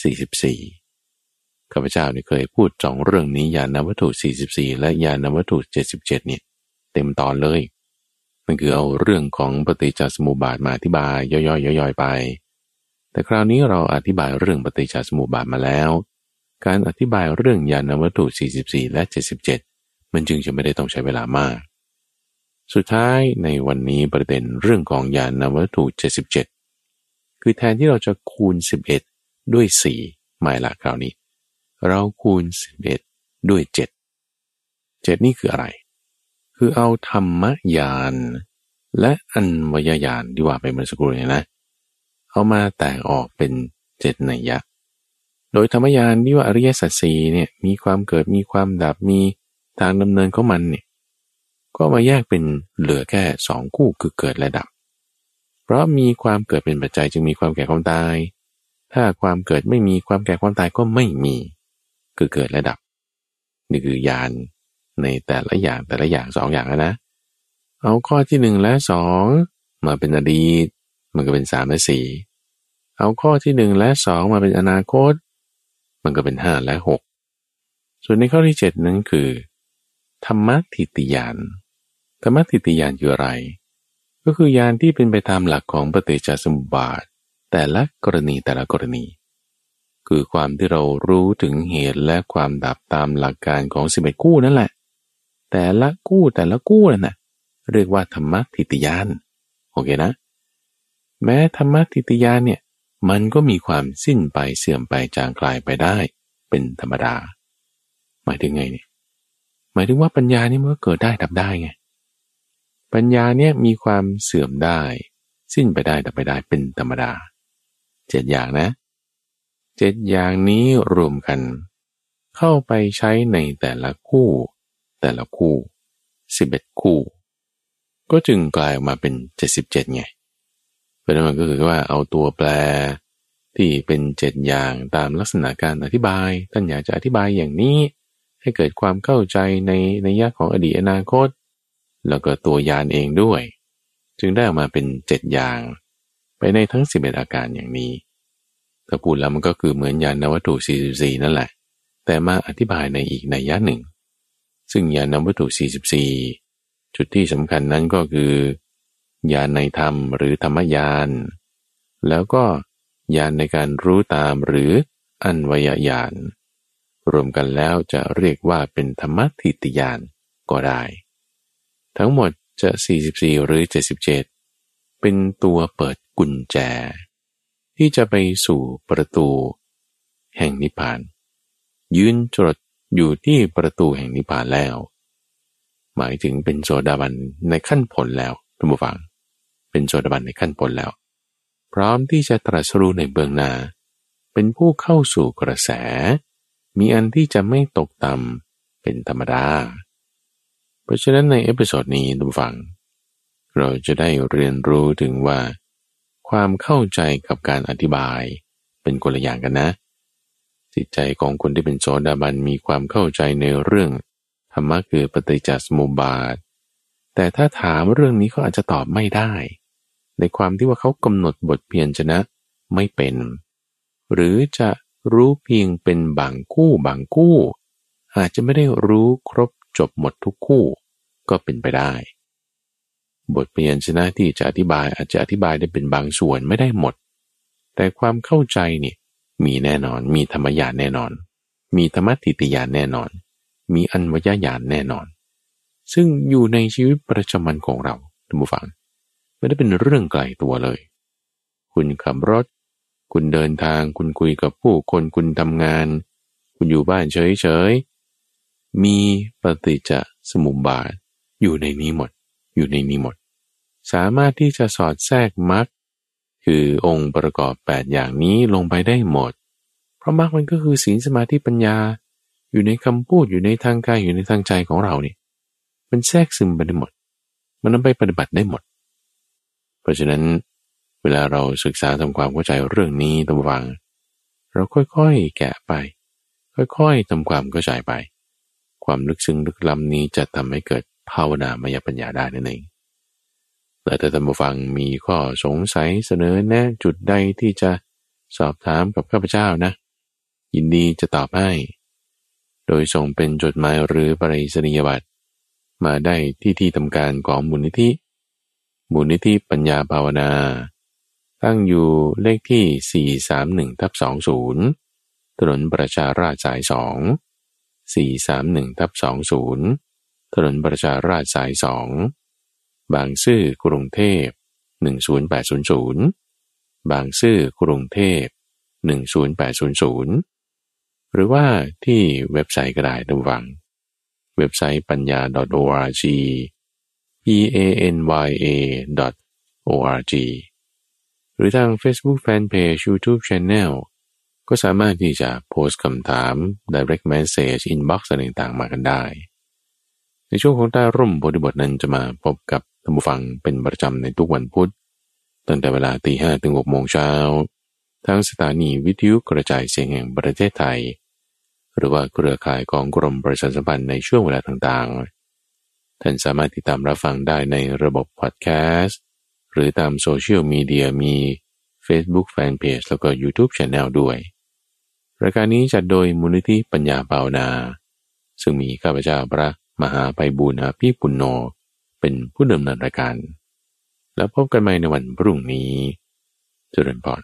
44ข้าพเจ้านี่เคยพูดสองเรื่องนี้ญาณวัตถุ 44 และญาณวัตถุ 77 เนี่ย เต็มตอนเลย มันคือเอาเรื่องของปฏิจจสมุปบาทมาอธิบายย่อยๆๆไป แต่คราวนี้เราอธิบายเรื่องปฏิจจสมุปบาทมาแล้ว การอธิบายเรื่องยานวัตถุ 44 และ 77 มันจึงจะไม่ได้ต้องใช้เวลามาก สุดท้ายในวันนี้ประเด็นเรื่องของยานวัตถุ 77 คือแทนที่เราจะคูณ 11 ด้วย4หมายละคราวนี้ เราคูณ11ด้วย7 7นี่คืออะไร คือเอาธรรมญาณและอันวยญาณที่ว่าไปเมื่อสักครู่นี้นะเอามาแตกออกเป็นเจ็ดนัยยะ โดยธรรมญาณที่ว่าอริยสัจสีเนี่ยมีความเกิดมีความดับมีทางดำเนินของมันเนี่ยก็มาแยกเป็นเหลือแค่สองคู่คือเกิดและดับ เพราะมีความเกิดเป็นปัจจัยจึงมีความแก่ความตาย ถ้าความเกิดไม่มีความแก่ความตายก็ไม่มี คือเกิดและดับ นี่คือญาณในแต่ละอย่างแต่ละอย่างสองอย่างนะ เอาข้อที่หนึ่งและสองมาเป็นอดีต มันก็เป็นสามและสี่เอาข้อที่หนึ่งและสองมาเป็นอนาคต มันก็เป็นห้าและหกส่วนในข้อที่เจ็ดนั้นคือ ธรรมทิติยานธรรมทิติยานคืออะไร ก็คือยานที่เป็นไปตามหลักของปฏิจจสมุปบาท แต่ละกรณีแต่ละกรณี คือความที่เรารู้ถึงเหตุและความดับตามหลักการของสิบเอ็ดคู่นั่นแหละ แต่ละกู้แต่ละกู้นั่นนะเรียกว่าธรรมทิฏยานโอเคนะ แม้ธรรมทิฏยานเนี่ยมันก็มีความสิ้นไปเสื่อมไปจางคลายไปได้ เป็นธรรมดา หมายถึงไงเนี่ยหมายถึงว่าปัญญานี่มันก็เกิดได้ดับได้ไงปัญญาเนี่ยมีความเสื่อมได้ สิ้นไปได้ดับไปได้เป็นธรรมดา เจ็ดอย่างนะเจ็ดอย่างนี้รวมกัน เข้าไปใช้ในแต่ละคู่ แต่ละคู่สิบเอ็ดคู่ ก็จึงกลายออกมาเป็นเจ็ดสิบเจ็ดไงเพราะนั้นก็คือว่าเอาตัวแปรที่เป็นเจ็ดอย่างตามลักษณะการอธิบาย ท่านอยากจะอธิบายอย่างนี้ ให้เกิดความเข้าใจในในยะของอดีตอนาคต แล้วก็ตัวยานเองด้วย จึงได้ออกมาเป็นเจ็ดอย่าง ไปในทั้งสิบเอ็ดอาการอย่างนี้ถ้าพูดแล้วมันก็คือเหมือนยานวัตถุ 44 นั่นแหละ แต่มาอธิบายในอีกในยะหนึ่ง ซึ่งญาณวัตถุ 44 จุดที่สำคัญนั้นก็คือญาณในธรรมหรือธรรมญาณแล้วก็ญาณในการรู้ตามหรืออันวยญาณรวมกันแล้วจะเรียกว่าเป็นธรรมทิฏยานก็ได้ ทั้งหมดจะ 44 หรือ 77 เป็นตัวเปิด กุญแจ ที่จะไปสู่ประตู แห่งนิพพาน ยืนจดอยู่ที่ประตูแห่งนิพพานแล้ว หมายถึงเป็นโซดาบันในขั้นผลแล้วท่านผู้ฟัง เป็นโซดาบันในขั้นผลแล้ว พร้อมที่จะตรัสรู้ในเบื้องหน้า เป็นผู้เข้าสู่กระแส มีอันที่จะไม่ตกต่ำเป็นธรรมดา เพราะฉะนั้นใน episode นี้ท่านผู้ฟัง เราจะได้เรียนรู้ถึงว่า ความเข้าใจกับการอธิบายเป็นคนละอย่างกันนะ จิตใจของคนที่เป็นโสดาบันมีความเข้าใจในเรื่องธรรมะคือปฏิจจสมุปบาท แต่ถ้าถามเรื่องนี้เขาอาจจะตอบไม่ได้ ในความที่ว่าเขากำหนดบทเพียรชนะไม่เป็น หรือจะรู้เพียงเป็นบางคู่บางคู่ อาจจะไม่ได้รู้ครบจบหมดทุกคู่ก็เป็นไปได้ บทเพียรชนะที่จะอธิบายอาจจะอธิบายได้เป็นบางส่วนไม่ได้หมด แต่ความเข้าใจนี่มีแน่นอน มีธรรมญาณแน่นอน มีธรรมติติญาณแน่นอน มีอันวยญาณแน่นอน ซึ่งอยู่ในชีวิตประจำวันของเราท่านผู้ฟังไม่ได้เป็นเรื่องไกลตัวเลย คุณขับรถ คุณเดินทาง คุณคุยกับผู้คน คุณทำงาน คุณอยู่บ้านเฉยๆ มีปฏิจจสมุปบาทอยู่ในนี้หมด อยู่ในนี้หมด สามารถที่จะสอดแทรกมรรคคือองค์ประกอบแปดอย่างนี้ลงไปได้หมด เพราะมรรคมันก็คือศีลสมาธิปัญญา อยู่ในคำพูดอยู่ในทางกายอยู่ในทางใจของเรานี่มันแทรกซึมไปได้หมด มันนำไปปฏิบัติได้หมด เพราะฉะนั้นเวลาเราศึกษาทำความเข้าใจเรื่องนี้ตำวัง เราค่อยๆแกะไป ค่อยๆทำความเข้าใจไป ความลึกซึ้งลึกล้ำนี้จะทำให้เกิดภาวนามยปัญญาได้นั่นเอง แต่ถ้าท่านผู้ฟังมีข้อสงสัยเสนอแนะจุดใดที่จะสอบถามกับข้าพเจ้านะ ยินดีจะตอบให้ โดยส่งเป็นจดหมายหรือปริศนียบัตรมาได้ที่ที่ทำการของมูลนิธิ มูลนิธิปัญญาภาวนา ตั้งอยู่เลขที่ 431ทับ20 ถนนประชาราชสาย 2 431ทับ20 ถนนประชาราชสาย 2 บางซื่อกรุงเทพ 10800 บางซื่อกรุงเทพ 10800 หรือว่าที่เว็บไซต์ก็ได้ระวัง เว็บไซต์ปัญญา .org p a n y a .org หรือทาง Facebook Fanpage YouTube Channel ก็สามารถที่จะโพสต์คำถาม direct message inbox อะไรต่างๆมากันได้ ในช่วงของใต้ร่มโพธิบทนั้นจะมาพบกับ ท่านผู้ฟังเป็นประจำในทุกวันพุธตั้งแต่เวลาตีห้ถึงหกโมงเช้าทั้งสถานีวิทยุกระจายเสียงแห่งประเทศไทย หรือว่าเครือข่ายของกรมประชาสัมพันธ์ในช่วงเวลาต่างๆ ท่านสามารถติดตามรับฟังได้ในระบบพอดแคสต์หรือตามโซเชียลมีเดียมี Facebook Fanpage แล้วก็ YouTube Channel ด้วย รายการนี้จัดโดยมูลนิธิปัญญาภาวนา ซึ่งมีข้าพเจ้าพระมหาไปบูญาพี่ปุณโญ เป็นผู้ดำเนินรายการ แล้วพบกันใหม่ในวันพรุ่งนี้เจริญพร